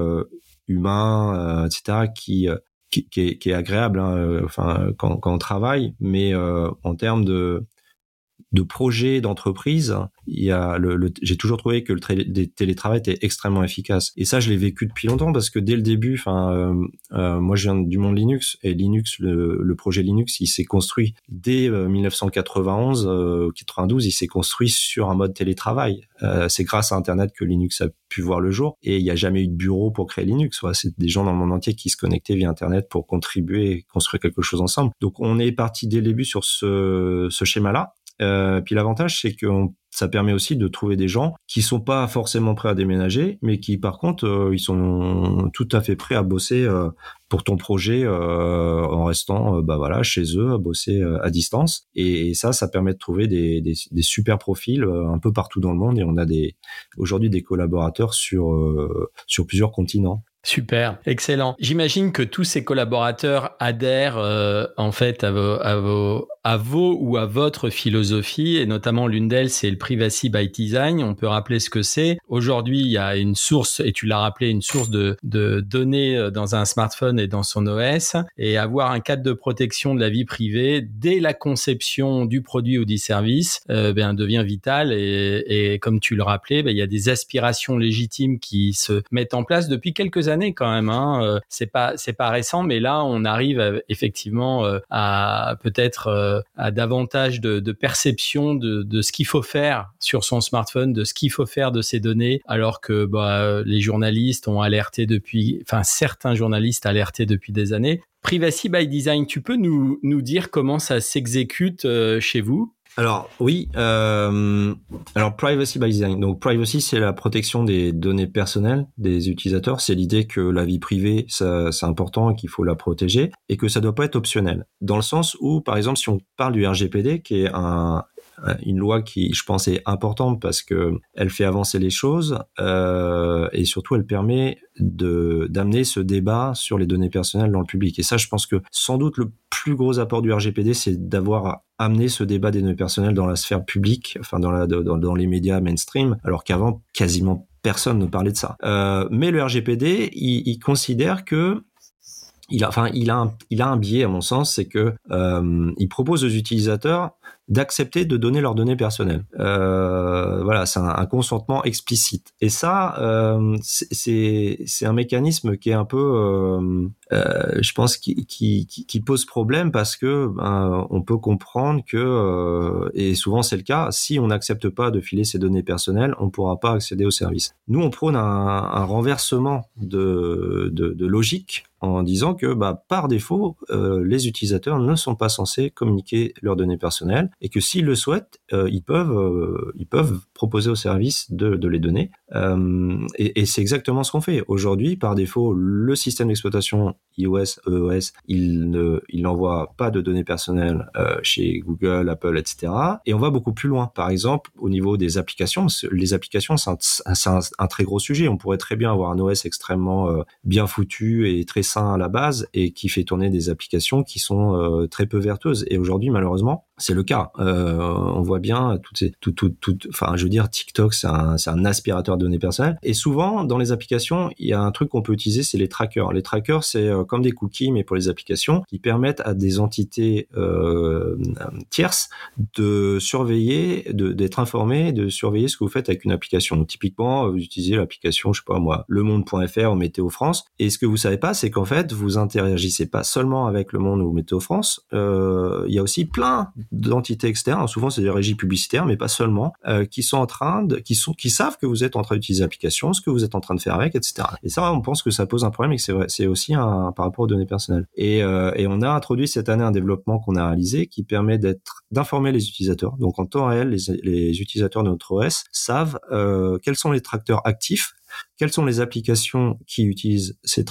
humain, etc., qui qui, qui, est, agréable hein, euh, enfin quand, quand, on travaille mais euh, en termes de de projet d'entreprise, il y a le, le j'ai toujours trouvé que le télétravail était extrêmement efficace. Et ça, je l'ai vécu depuis longtemps parce que dès le début, enfin, euh, euh moi, je viens du monde Linux et Linux, le, le projet Linux, il s'est construit dès 1991, euh, 92, il s'est construit sur un mode télétravail. Euh, c'est grâce à Internet que Linux a pu voir le jour et il n'y a jamais eu de bureau pour créer Linux. C'est des gens dans le monde entier qui se connectaient via Internet pour contribuer et construire quelque chose ensemble. Donc, on est parti dès le début sur ce, ce schéma-là. Euh, puis l'avantage, c'est que ça permet aussi de trouver des gens qui sont pas forcément prêts à déménager, mais qui par contre, euh, ils sont tout à fait prêts à bosser euh, pour ton projet euh, en restant, bah voilà, chez eux, à bosser à distance. Et, ça, ça permet de trouver des, des, des, super profils un peu partout dans le monde. Et on a des aujourd'hui des collaborateurs sur sur plusieurs continents. Super, excellent. J'imagine que tous ces collaborateurs adhèrent euh, en fait à vos, à vos, à vos ou à votre philosophie et notamment l'une d'elles c'est le privacy by design. On peut rappeler ce que c'est. Aujourd'hui, il y a une source et tu l'as rappelé, une source de, de données euh, dans un smartphone et dans son OS et avoir un cadre de protection de la vie privée dès la conception du produit ou du service euh, ben, devient vital et, et comme tu le rappelais, ben, il y a des aspirations légitimes qui se mettent en place depuis quelques années quand même. Hein. Euh, c'est pas c'est pas récent, mais là on arrive effectivement à peut-être à davantage de, de perception de, de ce qu'il faut faire sur son smartphone, de ce qu'il faut faire de ces données, alors que bah, les journalistes ont alerté depuis, enfin certains journalistes alerté depuis des années. Privacy by Design, tu peux nous, nous dire comment ça s'exécute chez vous? Alors oui, euh, alors privacy by design. Donc privacy, c'est la protection des données personnelles des utilisateurs. C'est l'idée que la vie privée, c'est important et qu'il faut la protéger et que ça doit pas être optionnel. Dans le sens où, par exemple, si on parle du RGPD, qui est un, une loi qui, je pense, est importante parce que elle fait avancer les choses euh, et surtout elle permet de d'amener ce débat sur les données personnelles dans le public. Et ça, je pense que sans doute le plus gros apport du RGPD, c'est d'avoir amené ce débat des données personnelles dans la sphère publique, enfin dans, la, dans, les médias mainstream, alors qu'avant quasiment personne ne parlait de ça. Euh, mais le RGPD, il, il considère que il a, enfin, il a, un, il a un biais à mon sens, c'est que euh, il propose aux utilisateurs d'accepter de donner leurs données personnelles. Euh, voilà, c'est un, consentement explicite. Et ça, euh, c'est un mécanisme qui est un peu, euh je pense, qui, qui, qui, pose problème parce que ben, on peut comprendre que, euh, et souvent c'est le cas, si on n'accepte pas de filer ses données personnelles, on pourra pas accéder au service. Nous, on prône un, un renversement de, de, de logique en disant que bah, par défaut, euh, les utilisateurs ne sont pas censés communiquer leurs données personnelles et que s'ils le souhaitent, euh, ils peuvent euh, ils peuvent proposer au service de, de les donner. et, et c'est exactement ce qu'on fait aujourd'hui. Par défaut, le système d'exploitation iOS, EOS, il ne il n'envoie pas de données personnelles chez Google, Apple, etc. Et on va beaucoup plus loin. Par exemple, au niveau des applications, les applications c'est un, un, très gros sujet. On pourrait très bien avoir un OS extrêmement bien foutu et très sain à la base et qui fait tourner des applications qui sont euh, très peu vertueuses. Et aujourd'hui, malheureusement, c'est le cas. Euh, on voit bien toutes ces, tout, tout, tout, enfin, je veux dire, TikTok, c'est un, c'est un aspirateur de données personnelles. Et souvent, dans les applications, il y a un truc qu'on peut utiliser, c'est les trackers. Les trackers, c'est euh, comme des cookies, mais pour les applications, qui permettent à des entités euh, tierces de surveiller, d'être informées, de surveiller ce que vous faites avec une application. Donc, typiquement, vous utilisez l'application, je sais pas moi, lemonde.fr ou Météo France. Et ce que vous savez pas, c'est qu'en fait, vous interagissez pas seulement avec le monde ou Météo France. Euh, il y a aussi plein d'entités externes, souvent c'est des régies publicitaires, mais pas seulement, euh, qui sont en train de, qui sont, qui savent que vous êtes en train d'utiliser l'application, ce que vous êtes en train de faire avec, etc. Et ça, on pense que ça pose un problème et que c'est vrai, c'est aussi un par rapport aux données personnelles. Et, euh, et on a introduit cette année un développement qu'on a réalisé qui permet d'être, d'informer les utilisateurs. Donc en temps réel, les, les utilisateurs de notre OS savent euh, quels sont les tracteurs actifs quelles sont les applications qui utilisent ces,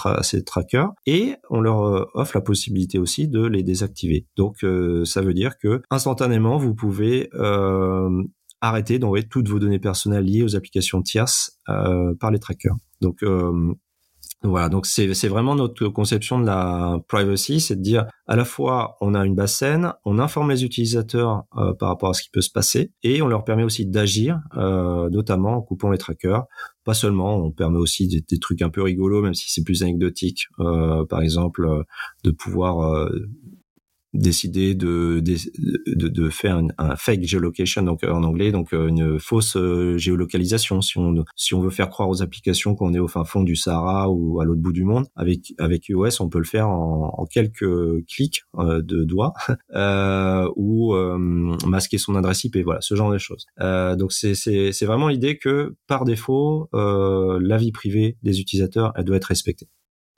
trackers et on leur euh, offre la possibilité aussi de les désactiver. Donc euh, ça veut dire que instantanément vous pouvez euh, arrêter d'envoyer toutes vos données personnelles liées aux applications tierces par les trackers. Donc voilà, donc c'est vraiment notre conception de la privacy, c'est de dire à la fois on a une base saine, on informe les utilisateurs euh, par rapport à ce qui peut se passer, et on leur permet aussi d'agir, euh, notamment en coupant les trackers. Pas seulement, on permet aussi des, trucs un peu rigolos, même si c'est plus anecdotique, euh, par exemple de pouvoir décider de, de, de faire un, fake geolocation donc en anglais donc euh, une fausse euh, géolocalisation si on si on veut faire croire aux applications qu'on est au fin fond du Sahara ou à l'autre bout du monde. Avec avec iOS on peut le faire en, en quelques clics euh, de doigts euh, ou masquer son adresse IP voilà ce genre de choses. Donc c'est vraiment l'idée que par défaut la vie privée des utilisateurs elle doit être respectée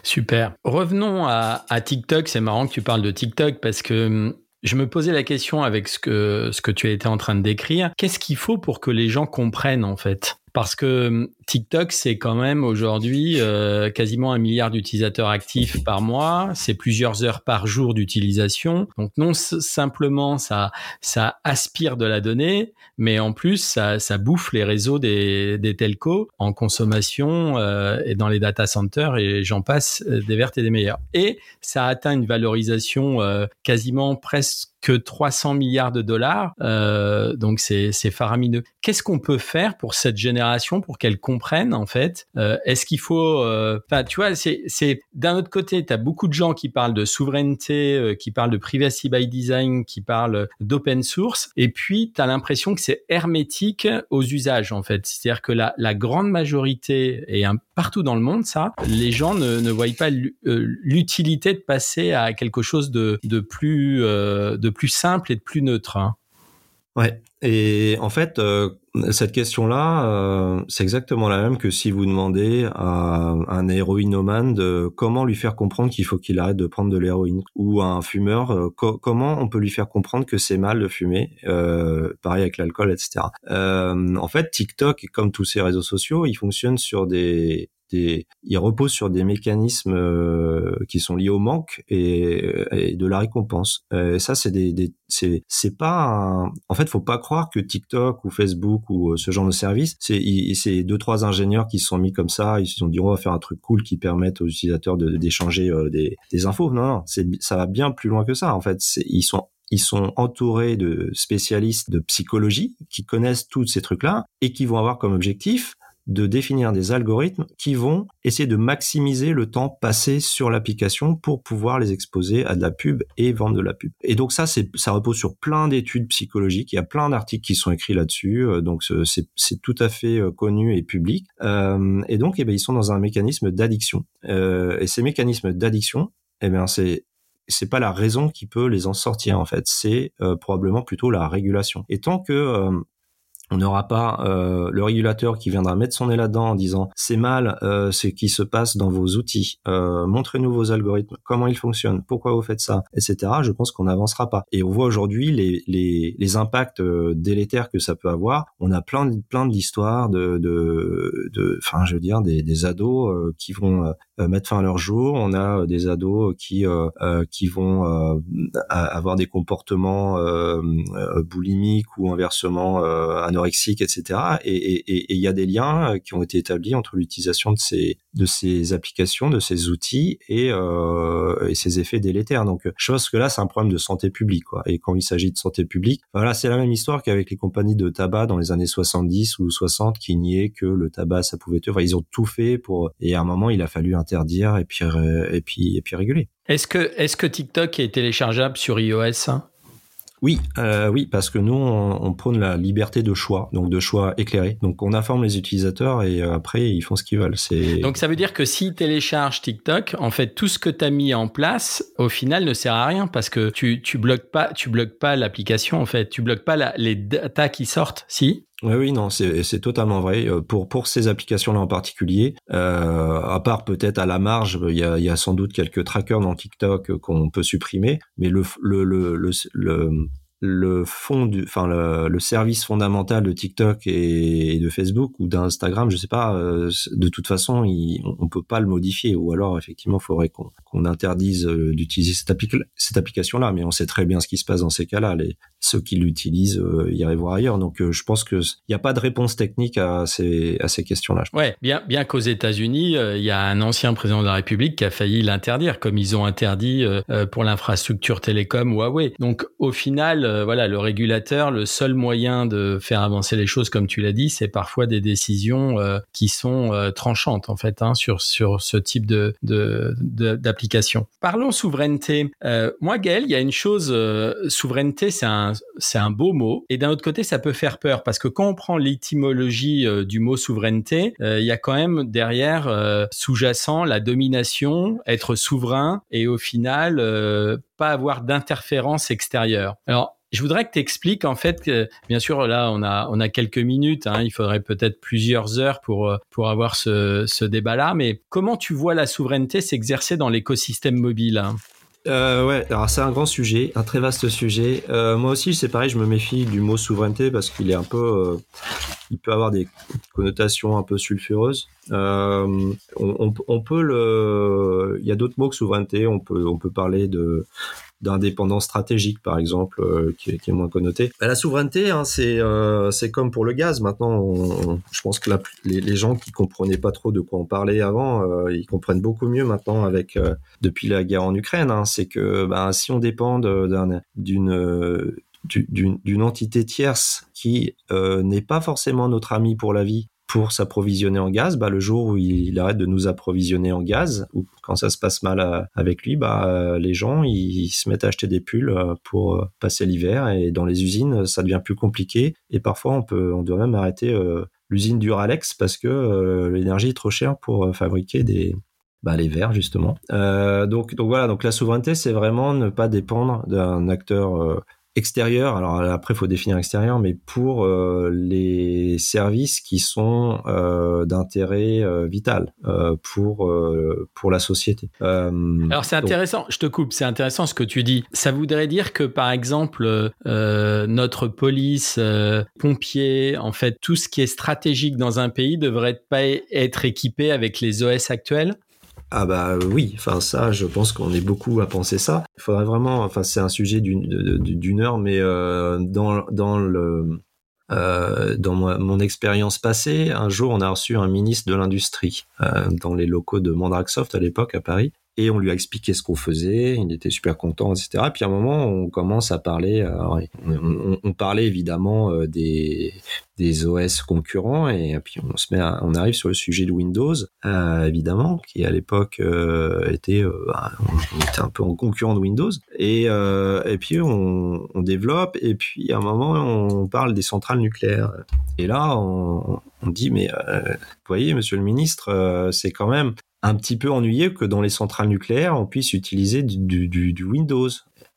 Super. Revenons à, TikTok. C'est marrant que tu parles de TikTok parce que hum, je me posais la question avec ce que, ce que tu étais en train de décrire. Qu'est-ce qu'il faut pour que les gens comprennent en fait? Parce que hum, TikTok, c'est quand même aujourd'hui euh, quasiment un milliard d'utilisateurs actifs par mois. C'est plusieurs heures par jour d'utilisation. Donc non simplement ça, ça aspire de la donnée, mais en plus ça, ça bouffe les réseaux des, des telcos en consommation euh, et dans les data centers et j'en passe euh, des vertes et des meilleures. Et ça atteint une valorisation euh, quasiment presque que 300 milliards de dollars. Euh, donc c'est faramineux. Qu'est-ce qu'on peut faire pour cette génération pour qu'elle comprenne en fait euh, Est-ce qu'il faut euh, Enfin, tu vois, c'est d'un autre côté, tu as beaucoup de gens qui parlent de souveraineté, euh, qui parlent de privacy by design, qui parlent d'open source, et puis tu as l'impression que c'est hermétique aux usages en fait. C'est-à-dire que la, la grande majorité et un, partout dans le monde, ça, les gens ne, ne voient pas l'utilité de passer à quelque chose de, de plus de plus simple et de plus neutre. Hein. Ouais. Et en fait, euh, cette question-là, euh, c'est exactement la même que si vous demandez à un héroïnomane de comment lui faire comprendre qu'il faut qu'il arrête de prendre de l'héroïne, ou à un fumeur, euh, comment on peut lui faire comprendre que c'est mal de fumer, pareil avec l'alcool, etc. en fait, TikTok, comme tous ces réseaux sociaux, ils fonctionnent sur des des, il repose sur des mécanismes euh, qui sont liés au manque et, et de la récompense. Euh, et ça, c'est des, des c'est, c'est pas, un... en fait, faut pas croire que TikTok ou Facebook ou euh, ce genre de service, c'est, c'est deux trois ingénieurs qui se sont mis comme ça, ils se sont dit on va faire un truc cool qui permette aux utilisateurs d'échanger des, des infos. Non, non, c'est, ça va bien plus loin que ça. En fait, c'est, ils sont ils sont entourés de spécialistes de psychologie qui connaissent tous ces trucs-là et qui vont avoir comme objectif de définir des algorithmes qui vont essayer de maximiser le temps passé sur l'application pour pouvoir les exposer à de la pub et vendre de la pub. Et donc ça, c'est ça repose sur plein d'études psychologiques. Il y a plein d'articles qui sont écrits là-dessus. Euh, donc c'est tout à fait euh, connu et public. Euh, et donc, eh ben, ils sont dans un mécanisme d'addiction. et ces mécanismes d'addiction, eh bien, c'est c'est pas la raison qui peut les en sortir en fait, c'est probablement plutôt la régulation. Et tant que on n'aura pas euh, le régulateur qui viendra mettre son nez là-dedans en disant c'est mal euh, ce qui se passe dans vos outils, euh, montrez-nous vos algorithmes, comment ils fonctionnent, pourquoi vous faites ça, etc. Je pense qu'on n'avancera pas. Et on voit aujourd'hui les, les, les impacts euh, délétères que ça peut avoir. On a plein de, plein d'histoires de, de, enfin je veux dire des, des ados qui vont mettre fin à leur jour. On a des ados qui qui vont avoir des comportements boulimiques ou inversement anorexiques, etc. Et il y a des liens euh, qui ont été établis entre l'utilisation de ces de ces applications, de ces outils et, euh, et ces effets délétères. Donc, je pense que là, c'est un problème de santé publique. Quoi. Et quand il s'agit de santé publique, voilà, c'est la même histoire qu'avec les compagnies de tabac dans les années 70 ou 60 qui niaient que le tabac, ça pouvait tuer. Enfin, ils ont tout fait pour. Et à un moment, il a fallu interdire et puis et puis et puis réguler. Est-ce que TikTok est téléchargeable sur iOS? Oui, euh, oui, parce que nous, on, prône la liberté de choix, donc de choix éclairé. Donc, on informe les utilisateurs et euh, après, ils font ce qu'ils veulent. Donc ça veut dire que s'ils téléchargent TikTok, en fait, tout ce que tu as mis en place, au final, ne sert à rien parce que tu tu bloques pas, tu bloques pas l'application. En fait, tu bloques pas les data qui sortent. Si? Oui, oui, non, c'est totalement vrai. Euh, pour pour ces applications-là en particulier, euh, à part peut-être à la marge, il y a, y a sans doute quelques trackers dans TikTok qu'on peut supprimer, mais le le, le, le le fond du, enfin le, le, service fondamental de TikTok et, de Facebook ou d'Instagram, je sais pas, euh, de toute façon, il, on peut pas le modifier. Ou alors, effectivement, il faudrait qu'on interdise euh, d'utiliser cette, cette application-là. Mais on sait très bien ce qui se passe dans ces cas-là. Les, ceux qui l'utilisent euh, iraient voir ailleurs. Donc, je pense que il n'y a pas de réponse technique à ces, à ces questions-là. Ouais, bien, bien qu'aux États-Unis, il y a un ancien président de la République qui a failli l'interdire, comme ils ont interdit pour l'infrastructure télécom Huawei. Donc, au final euh, voilà, le régulateur, le seul moyen de faire avancer les choses, comme tu l'as dit, c'est parfois des décisions euh, qui sont euh, tranchantes en fait hein, sur sur ce type de d'application. Parlons souveraineté. moi, Gaël, il y a une chose, souveraineté, c'est un c'est un beau mot, et d'un autre côté, ça peut faire peur parce que quand on prend l'étymologie du mot souveraineté, il y a quand même derrière sous-jacent la domination, être souverain, et au final pas avoir d'interférence extérieure. Alors, je voudrais que tu expliques en fait bien sûr, là, on a, quelques minutes, hein, il faudrait peut-être plusieurs heures pour, pour avoir ce, ce débat-là, mais comment tu vois la souveraineté s'exercer dans l'écosystème mobile hein? Euh, ouais, alors c'est un grand sujet, un très vaste sujet. Euh, moi aussi, c'est pareil, je me méfie du mot souveraineté parce qu'il est un peu, euh, il peut avoir des connotations un peu sulfureuses. Euh, on, on, peut le, il y a d'autres mots que souveraineté. On peut, on peut parler de d'indépendance stratégique, par exemple, euh, qui, est, moins connoté. Bah, la souveraineté, hein, c'est euh, c'est comme pour le gaz. Maintenant, je pense que les, gens qui comprenaient pas trop de quoi on parlait avant, euh, ils comprennent beaucoup mieux maintenant avec depuis la guerre en Ukraine. Hein. c'est que bah, si on dépend d'une d'une entité tierce qui n'est pas forcément notre ami pour la vie, pour s'approvisionner en gaz, bah, le jour où il, arrête de nous approvisionner en gaz, ou quand ça se passe mal euh, avec lui, bah, euh, les gens ils, se mettent à acheter des pulls euh, pour passer l'hiver. Et dans les usines ça devient plus compliqué. Et parfois on peut on doit même arrêter l'usine Duralex parce que l'énergie est trop chère pour fabriquer des bah, les verres justement. donc donc voilà. Donc la souveraineté c'est vraiment ne pas dépendre d'un acteur extérieur, alors après il faut définir extérieur, mais pour euh, les services qui sont euh, d'intérêt euh, vital pour pour la société. alors c'est intéressant, je te coupe, c'est intéressant ce que tu dis. Ça voudrait dire que par exemple notre police, pompiers, en fait tout ce qui est stratégique dans un pays devrait pas être équipé avec les OS actuels? Ah bah oui, enfin ça, je pense qu'on est beaucoup à penser ça. Il faudrait vraiment, enfin c'est un sujet d'une heure, mais euh, dans dans euh, mon, expérience passée, un jour on a reçu un ministre de l'industrie euh, dans les locaux de Mandrakesoft à l'époque à Paris, et on lui a expliqué ce qu'on faisait. Il était super content, etc. Puis à un moment, on commence à parler. on, parlait évidemment des des OS concurrents et puis on se met on arrive sur le sujet de Windows évidemment qui à l'époque était bah, était un peu en concurrent de Windows et et puis on, développe et puis à un moment on parle des centrales nucléaires et là on, on dit mais euh, vous voyez monsieur le ministre euh, c'est quand même un petit peu ennuyeux que dans les centrales nucléaires on puisse utiliser du, Windows.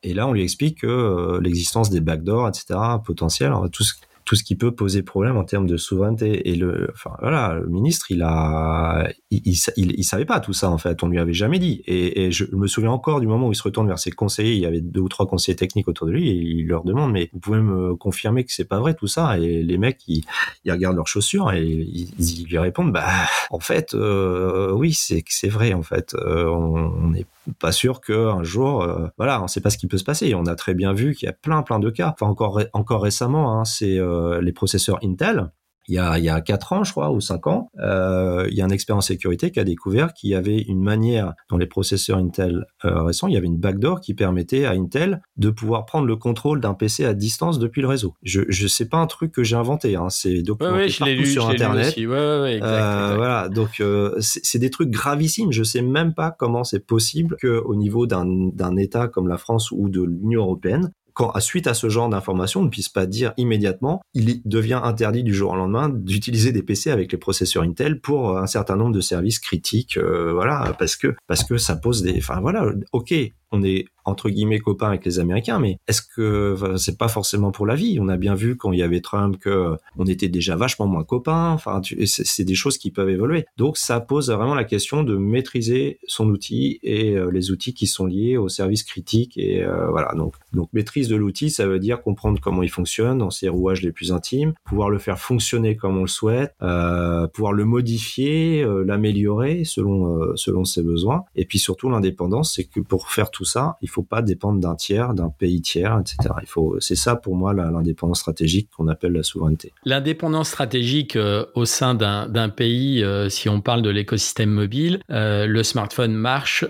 Et là on lui explique que euh, l'existence des backdoors etc potentiels tout ce tout ce qui peut poser problème en termes de souveraineté. Et le, enfin voilà, le ministre, il a, il, savait pas tout ça en fait. On lui avait jamais dit. Et, je me souviens encore du moment où il se retourne vers ses conseillers. Il y avait deux ou trois conseillers techniques autour de lui et il leur demande mais vous pouvez me confirmer que c'est pas vrai tout ça? Et les mecs, ils, ils regardent leurs chaussures et ils, lui répondent bah en fait euh, oui c'est c'est vrai en fait. Euh, on n'est pas sûr qu'un jour, euh, voilà, on sait pas ce qui peut se passer. On a très bien vu qu'il y a plein plein de cas. Enfin encore encore récemment, hein, c'est euh, les processeurs Intel il y a, il y a 4 ans, je crois, ou 5 ans, euh, il y a un expert en sécurité qui a découvert qu'il y avait une manière, dans les processeurs Intel euh, récents, il y avait une backdoor qui permettait à Intel de pouvoir prendre le contrôle d'un PC à distance depuis le réseau. Je je sais pas un truc que j'ai inventé, hein, c'est documenté ouais, partout sur Internet. Ouais, ouais, exact, euh, Voilà, donc euh, c'est des trucs gravissimes. Je sais même pas comment c'est possible que au niveau d'un État comme la France ou de l'Union européenne, quand, suite à ce genre d'information, on ne puisse pas dire immédiatement, il devient interdit du jour au lendemain d'utiliser des PC avec les processeurs Intel pour un certain nombre de services critiques, euh, voilà, parce que parce que ça pose des, enfin voilà, ok, on est entre guillemets copains avec les Américains, mais est-ce que c'est pas forcément pour la vie On a bien vu quand il y avait Trump que on était déjà vachement moins copains. Enfin, c'est des choses qui peuvent évoluer. Donc ça pose vraiment la question de maîtriser son outil et euh, les outils qui sont liés aux services critiques et euh, voilà. Donc maîtrise de l'outil, ça veut dire comprendre comment il fonctionne dans ses rouages les plus intimes, pouvoir le faire fonctionner comme on le souhaite, euh, pouvoir le modifier, l'améliorer selon selon ses besoins, et puis surtout l'indépendance, c'est que pour faire tout ça, il faut pas dépendre d'un tiers, d'un pays tiers, etc. Il faut, c'est ça pour moi l'indépendance stratégique qu'on appelle la souveraineté. L'indépendance stratégique euh, au sein d'un pays, euh, si on parle de l'écosystème mobile, euh, le smartphone marche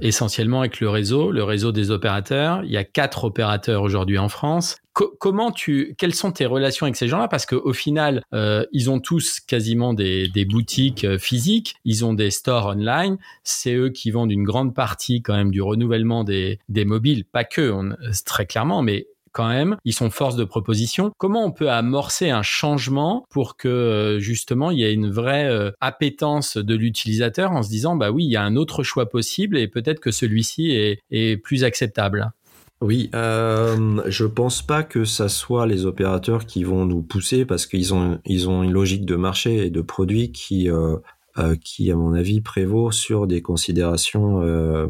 essentiellement avec le réseau, le réseau des opérateurs. Il y a quatre opérateurs aujourd'hui en France comment tu, quelles sont tes relations avec ces gens-là? Parce qu'au final, euh, ils ont tous quasiment des, boutiques euh, physiques, ils ont des stores online. C'est eux qui vendent une grande partie quand même du renouvellement des, mobiles, pas que, très clairement, mais quand même, ils sont force de proposition. Comment on peut amorcer un changement pour que euh, justement il y ait une vraie appétence de l'utilisateur en se disant bah oui, il y a un autre choix possible et peut-être que celui-ci est plus acceptable? Oui, euh, je pense pas que ça soit les opérateurs qui vont nous pousser parce qu'ils ont ils ont une logique de marché et de produit qui euh, euh, qui à mon avis prévaut sur des considérations euh,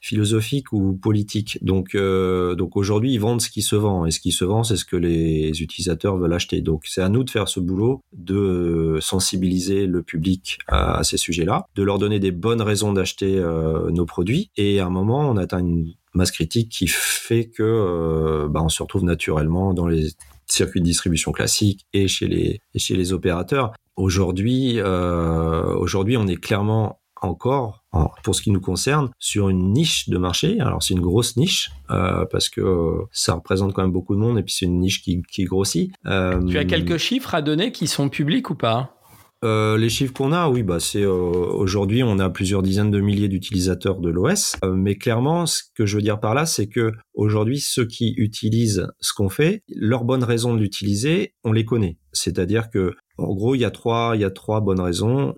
philosophiques ou politiques. Donc euh, donc aujourd'hui ils vendent ce qui se vend et ce qui se vend c'est ce que les utilisateurs veulent acheter. Donc c'est à nous de faire ce boulot de sensibiliser le public à, à ces sujets-là, de leur donner des bonnes raisons d'acheter nos produits et à un moment on atteint une masse critique qui fait que euh, bah, on se retrouve naturellement dans les circuits de distribution classiques et chez les chez les opérateurs. Aujourd'hui, euh, aujourd'hui, on est clairement encore, pour ce qui nous concerne, sur une niche de marché. Alors c'est une grosse niche euh, parce que ça représente quand même beaucoup de monde et puis c'est une niche qui, qui grossit. tu as quelques chiffres à donner qui sont publics ou pas? Euh, les chiffres qu'on a, oui, bah c'est euh, aujourd'hui on a plusieurs dizaines de milliers d'utilisateurs de l'OS, euh, mais clairement ce que je veux dire par là, c'est que aujourd'hui ceux qui utilisent ce qu'on fait, leurs bonnes raisons de l'utiliser, on les connaît. C'est-à-dire que en gros il y a trois il y a trois bonnes raisons.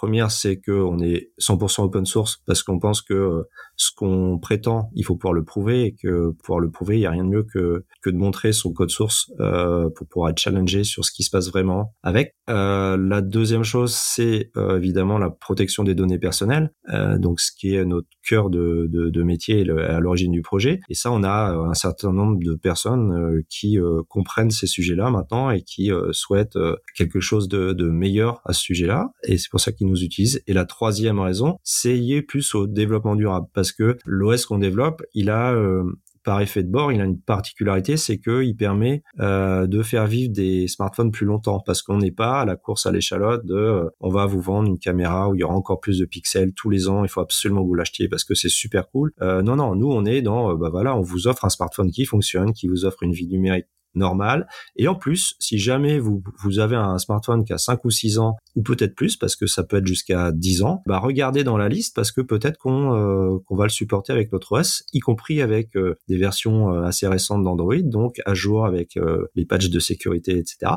Première c'est que on est 100% open source parce qu'on pense que ce qu'on prétend, il faut pouvoir le prouver et que pouvoir le prouver, il n'y a rien de mieux que, que de montrer son code source euh, pour pouvoir être challengé sur ce qui se passe vraiment avec. Euh, la deuxième chose, c'est euh, évidemment la protection des données personnelles, euh, donc ce qui est notre cœur de, de, de métier à l'origine du projet. Et ça, on a un certain nombre de personnes euh, qui euh, comprennent ces sujets-là maintenant et qui souhaitent quelque chose de, de meilleur à ce sujet-là. Et c'est pour ça qu'ils nous utilisent. Et la troisième raison, c'est lié plus au développement durable parce que l'OS qu'on développe, il a euh, par effet de bord, il a une particularité, c'est qu'il permet euh, de faire vivre des smartphones plus longtemps parce qu'on n'est pas à la course à l'échalote de euh, on va vous vendre une caméra où il y aura encore plus de pixels tous les ans, il faut absolument que vous l'achetiez parce que c'est super cool. Non, non, nous on est dans, bah voilà, on vous offre un smartphone qui fonctionne, qui vous offre une vie numérique normal. Et en plus, si jamais vous, vous avez un smartphone qui a 5 ou 6 ans, ou peut-être plus, parce que ça peut être jusqu'à 10 ans, bah regardez dans la liste parce que peut-être qu'on euh, qu'on va le supporter avec notre OS, y compris avec euh, des versions euh, assez récentes d'Android, donc à jour avec les patchs de sécurité, etc.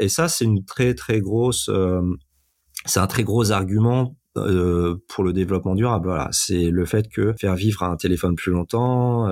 et ça, c'est une très très grosse... c'est un très gros argument pour le développement durable. Voilà, c'est le fait que faire vivre un téléphone plus longtemps,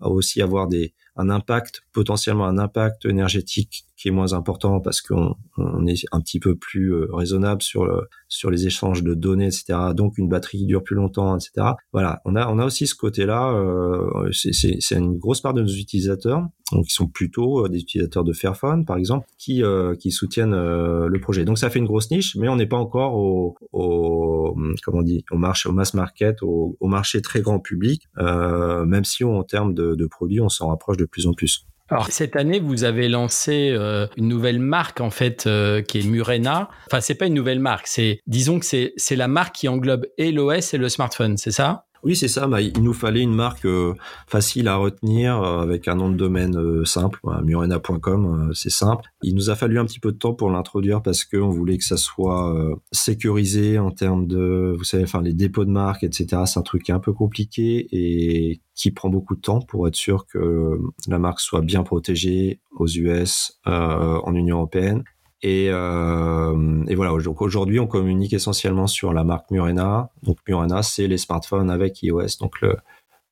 aussi avoir des un impact potentiellement un impact énergétique qui est moins important parce qu'on on est un petit peu plus euh, raisonnable sur le, sur les échanges de données, etc. Donc une batterie qui dure plus longtemps, etc. Voilà, on a on a aussi ce côté-là. Euh, c'est une grosse part de nos utilisateurs, donc qui sont plutôt euh, des utilisateurs de Fairphone, par exemple, qui euh, qui soutiennent le projet. Donc ça fait une grosse niche, mais on n'est pas encore au, au comment on dit au marché au mass market, au, au marché très grand public, même si on, en termes de, de produits, on s'en rapproche de plus en plus. Alors cette année, vous avez lancé euh, une nouvelle marque en fait euh, qui est Murena. Enfin, c'est pas une nouvelle marque, c'est disons que c'est c'est la marque qui englobe et l'OS et le smartphone, c'est ça? Oui, c'est ça. Il nous fallait une marque euh, facile à retenir euh, avec un nom de domaine euh, simple. Murena.com, c'est simple. Il nous a fallu un petit peu de temps pour l'introduire parce qu'on voulait que ça soit sécurisé en termes de, vous savez, enfin les dépôts de marque, etc. C'est un truc un peu compliqué et qui prend beaucoup de temps pour être sûr que la marque soit bien protégée aux US, en Union européenne et, euh, et voilà, aujourd'hui, on communique essentiellement sur la marque Murena. Donc Murena, c'est les smartphones avec iOS, donc le,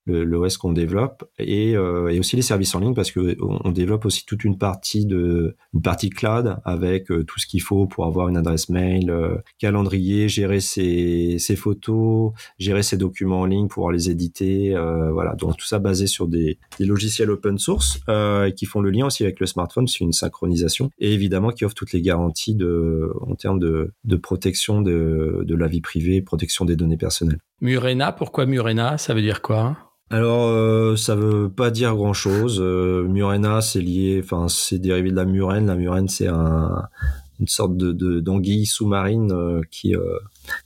l'OS qu'on développe et, euh, et, aussi les services en ligne parce que on, développe aussi toute une partie de une partie cloud avec euh, tout ce qu'il faut pour avoir une adresse mail, euh, calendrier, gérer ses, ses, photos, gérer ses documents en ligne, pouvoir les éditer, euh, voilà. Donc tout ça basé sur des, des logiciels open source qui font le lien aussi avec le smartphone, c'est une synchronisation et évidemment qui offre toutes les garanties de en termes de, de protection de, de la vie privée, protection des données personnelles. Murena, pourquoi Murena? Ça veut dire quoi? Alors, euh, ça veut pas dire grand chose. Euh, Murena, c'est lié, enfin, c'est dérivé de la murène. La murène, c'est un, une sorte de d'anguille sous-marine euh, qui euh,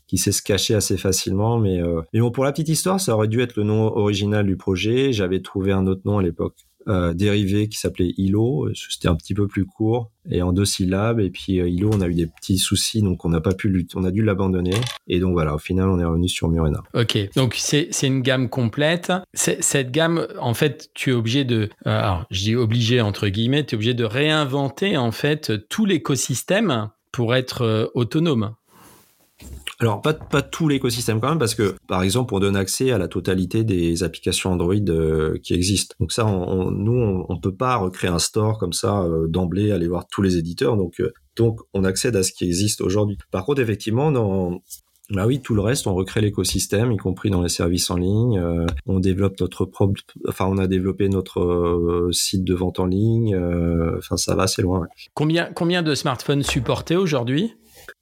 qui sait se cacher assez facilement. Mais, mais bon, pour la petite histoire, ça aurait dû être le nom original du projet. J'avais trouvé un autre nom à l'époque euh, dérivé qui s'appelait ILO. C'était un petit peu plus court et en deux syllabes. Et puis euh, ILO, on a eu des petits soucis, donc on n'a pas pu on a dû l'abandonner. Et donc voilà, au final, on est revenu sur Murena. Ok, donc c'est une gamme complète. Cette gamme, en fait, tu es obligé de, euh, alors je dis obligé entre guillemets, tu es obligé de réinventer en fait tout l'écosystème pour être autonome. Alors pas pas tout l'écosystème quand même parce que par exemple pour donner accès à la totalité des applications Android euh, qui existent. Donc ça on, nous on, on, peut pas recréer un store comme ça euh, d'emblée aller voir tous les éditeurs donc euh, donc on accède à ce qui existe aujourd'hui. Par contre effectivement dans bah oui, tout le reste, on recrée l'écosystème, y compris dans les services en ligne. on développe notre propre, enfin, on a développé notre site de vente en ligne. enfin, ça va assez loin. Combien, combien de smartphones supportés aujourd'hui?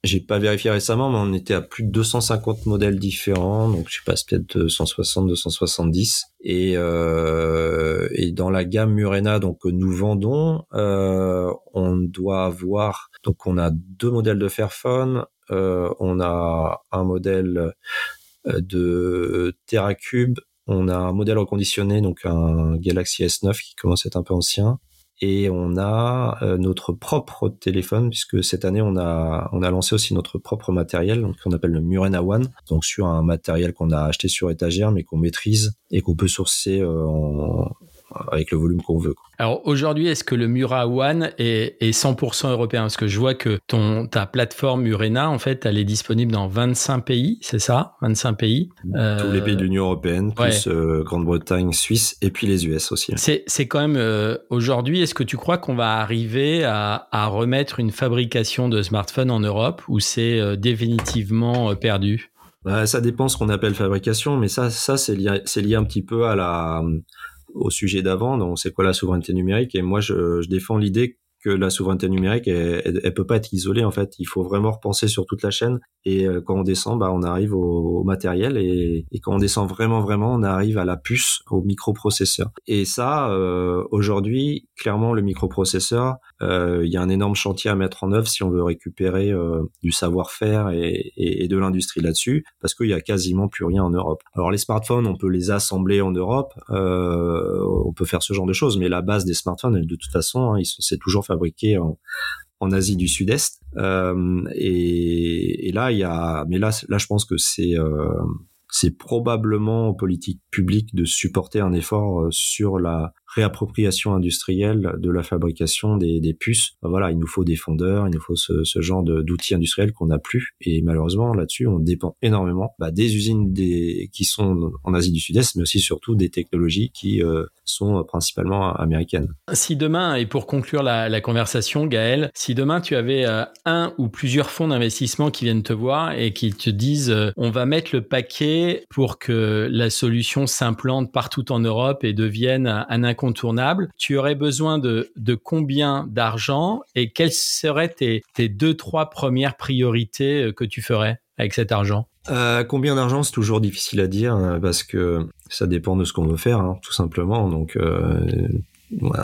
J'ai pas vérifié récemment, mais on était à plus de 250 modèles différents, donc je passe peut-être 260, 270. Et, euh, et dans la gamme Murena, donc que nous vendons, euh, on doit avoir, donc on a deux modèles de Fairphone, euh, on a un modèle euh, de TerraCube, on a un modèle reconditionné, donc un Galaxy S9 qui commence à être un peu ancien, et on a euh, notre propre téléphone puisque cette année on a on a lancé aussi notre propre matériel donc qu'on appelle le Murena One. Donc sur un matériel qu'on a acheté sur étagère mais qu'on maîtrise et qu'on peut sourcer euh, en, avec le volume qu'on veut. Alors aujourd'hui, est-ce que le Mura One est, est 100% européen? Parce que je vois que ton, ta plateforme Murena, en fait, elle est disponible dans 25 pays, c'est ça? 25 pays. Tous les pays de l'Union européenne, plus euh, Grande-Bretagne, Suisse, et puis les US aussi. C'est, c'est quand même, euh, aujourd'hui, est-ce que tu crois qu'on va arriver à, à, remettre une fabrication de smartphones en Europe ou c'est euh, définitivement perdu? Bah, ça dépend ce qu'on appelle fabrication, mais ça, ça c'est lié, c'est lié un petit peu à la, au sujet d'avant, donc c'est quoi la souveraineté numérique? Et moi, je, je défends l'idée que la souveraineté numérique, elle, elle, peut pas être isolée en fait. Il faut vraiment repenser sur toute la chaîne. Et euh, quand on descend, bah, on arrive au, matériel et, et, quand on descend vraiment vraiment, on arrive à la puce, au microprocesseur. Et ça, euh, aujourd'hui, clairement, le microprocesseur, il y a un énorme chantier à mettre en œuvre si on veut récupérer du savoir-faire et, et, de l'industrie là-dessus, parce qu'il y a quasiment plus rien en Europe. Alors les smartphones, on peut les assembler en Europe, on peut faire ce genre de choses, mais la base des smartphones, de toute façon, hein, ils sont, c'est toujours fabriqué en, en Asie du Sud-Est. Euh, et, et, là, il y a, mais là, là, je pense que c'est euh, c'est probablement politique publique de supporter un effort euh, sur la réappropriation industrielle de la fabrication des, puces. Ben voilà, il nous faut des fondeurs, il nous faut ce, ce genre d'outils industriels qu'on n'a plus. Et malheureusement, là-dessus, on dépend énormément bah, des usines qui sont en Asie du Sud-Est, mais aussi surtout des technologies qui euh, sont principalement américaines. Si demain, et pour conclure la, conversation, Gaël, si demain tu avais euh, un ou plusieurs fonds d'investissement qui viennent te voir et qui te disent euh, on va mettre le paquet pour que la solution s'implante partout en Europe et devienne un tu aurais besoin de, de combien d'argent et quelles seraient tes, tes deux, trois premières priorités euh, que tu ferais avec cet argent? Euh, combien d'argent, c'est toujours difficile à dire hein, parce que ça dépend de ce qu'on veut faire, hein, tout simplement. Donc, euh,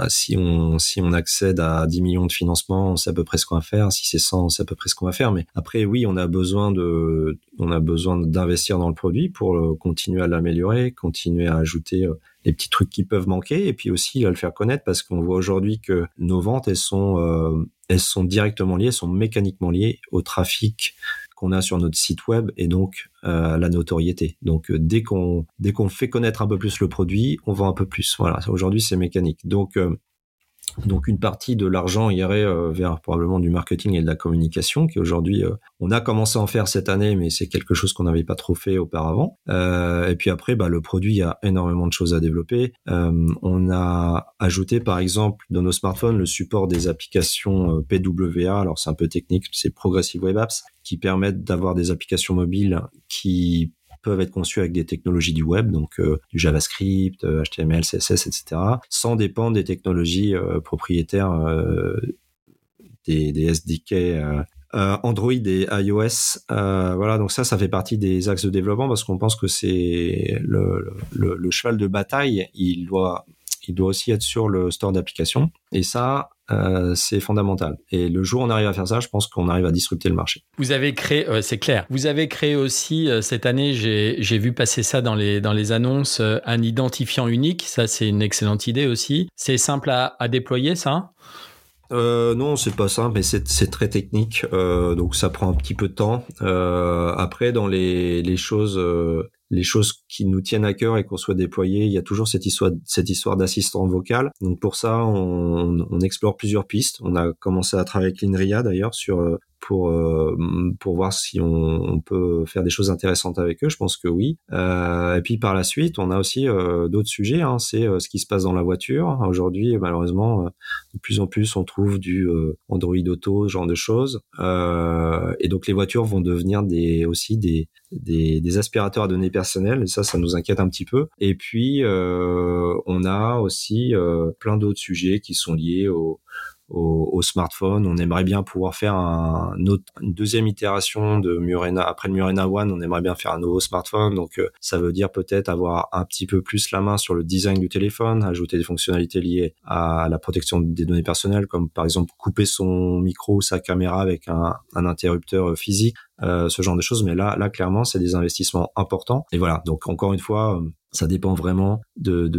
si on si on accède à 10 millions de financement, on sait à peu près ce qu'on va faire. Si c'est 100, on sait à peu près ce qu'on va faire. Mais après, oui, on a besoin de on a besoin d'investir dans le produit pour euh, continuer à l'améliorer, continuer à ajouter euh, les petits trucs qui peuvent manquer et puis aussi à le faire connaître parce qu'on voit aujourd'hui que nos ventes elles sont euh, elles sont directement liées, elles sont mécaniquement liées au trafic qu'on a sur notre site web et donc euh, la notoriété. Donc euh, dès qu'on dès qu'on fait connaître un peu plus le produit, on vend un peu plus. Voilà, aujourd'hui c'est mécanique. Donc euh, donc une partie de l'argent irait euh, vers probablement du marketing et de la communication, qui aujourd'hui euh, on a commencé à en faire cette année, mais c'est quelque chose qu'on n'avait pas trop fait auparavant. Euh, et puis après, bah, le produit, il y a énormément de choses à développer. on a ajouté par exemple dans nos smartphones le support des applications PWA. Alors c'est un peu technique, c'est Progressive Web Apps, qui permettent d'avoir des applications mobiles qui peuvent être conçus avec des technologies du web, donc euh, du JavaScript, HTML, CSS, etc., sans dépendre des technologies euh, propriétaires euh, des, SDK Android et iOS. voilà, donc ça, ça fait partie des axes de développement parce qu'on pense que c'est le, cheval de bataille. Il doit, il doit aussi être sur le store d'applications. Et ça, euh, c'est fondamental. Et le jour où on arrive à faire ça, je pense qu'on arrive à disrupter le marché. Vous avez créé, euh, c'est clair, vous avez créé aussi euh, cette année, j'ai vu passer ça dans les, dans les annonces, un identifiant unique. Ça, c'est une excellente idée aussi. C'est simple à, à déployer, ça? Euh, non, c'est pas simple, mais c'est très technique, euh, donc ça prend un petit peu de temps. Euh, après, dans les, les choses, les choses qui nous tiennent à cœur et qu'on soit déployé, il y a toujours cette histoire, cette histoire d'assistant vocal. Donc pour ça, on, on, explore plusieurs pistes. On a commencé à travailler avec l'INRIA d'ailleurs sur pour euh, pour voir si on, on, peut faire des choses intéressantes avec eux. Je pense que oui. Euh, et puis par la suite, on a aussi euh, d'autres sujets. Hein. C'est ce qui se passe dans la voiture. Aujourd'hui, malheureusement, de plus en plus, on trouve du Android Auto, ce genre de choses. et donc les voitures vont devenir des aussi des des, des, aspirateurs à données personnelles et ça ça nous inquiète un petit peu et puis euh, on a aussi euh, plein d'autres sujets qui sont liés au, au, au, smartphone. On aimerait bien pouvoir faire un, autre, une deuxième itération de Murena. Après le Murena One, on aimerait bien faire un nouveau smartphone. Donc, euh, ça veut dire peut-être avoir un petit peu plus la main sur le design du téléphone, ajouter des fonctionnalités liées à la protection des données personnelles, comme par exemple couper son micro ou sa caméra avec un, un interrupteur physique, euh, ce genre de choses. Mais là, là, clairement, c'est des investissements importants. Et voilà. Donc, encore une fois, euh, ça dépend vraiment de,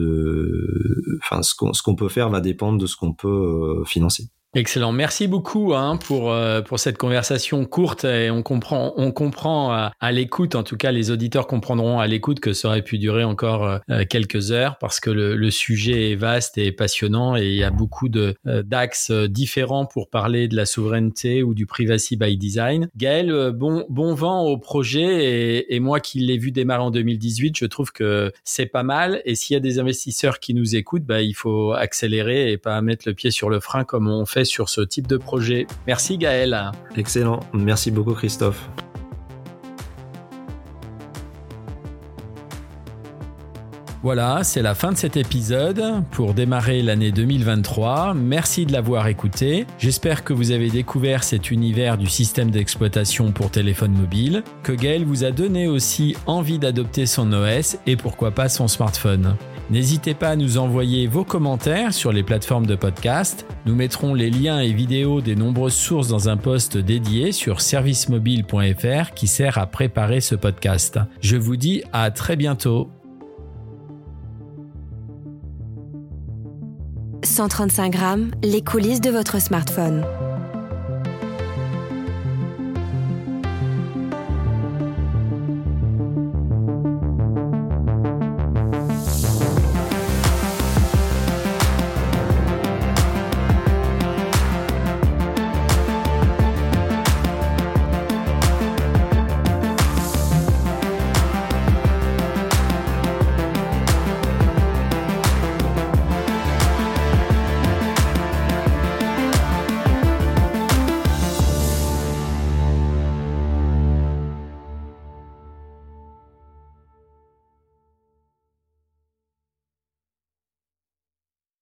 enfin, ce qu'on, ce qu'on peut faire va dépendre de ce qu'on peut euh, financer. Excellent. Merci beaucoup hein, pour, euh, pour cette conversation courte et on comprend, on comprend à, l'écoute, en tout cas les auditeurs comprendront à l'écoute que ça aurait pu durer encore euh, quelques heures parce que le, sujet est vaste et passionnant et il y a beaucoup de euh, d'axes différents pour parler de la souveraineté ou du privacy by design. Gaël, bon, bon vent au projet et, et moi qui l'ai vu démarrer en 2018, je trouve que c'est pas mal et s'il y a des investisseurs qui nous écoutent, bah, il faut accélérer et pas mettre le pied sur le frein comme on fait sur ce type de projet. Merci Gaël. Excellent. Merci beaucoup Christophe. Voilà, c'est la fin de cet épisode pour démarrer l'année 2023. Merci de l'avoir écouté. J'espère que vous avez découvert cet univers du système d'exploitation pour téléphone mobile, que Gaël vous a donné aussi envie d'adopter son OS et pourquoi pas son smartphone. N'hésitez pas à nous envoyer vos commentaires sur les plateformes de podcast. Nous mettrons les liens et vidéos des nombreuses sources dans un post dédié sur servicemobile.fr qui sert à préparer ce podcast. Je vous dis à très bientôt. 135 grammes, les coulisses de votre smartphone.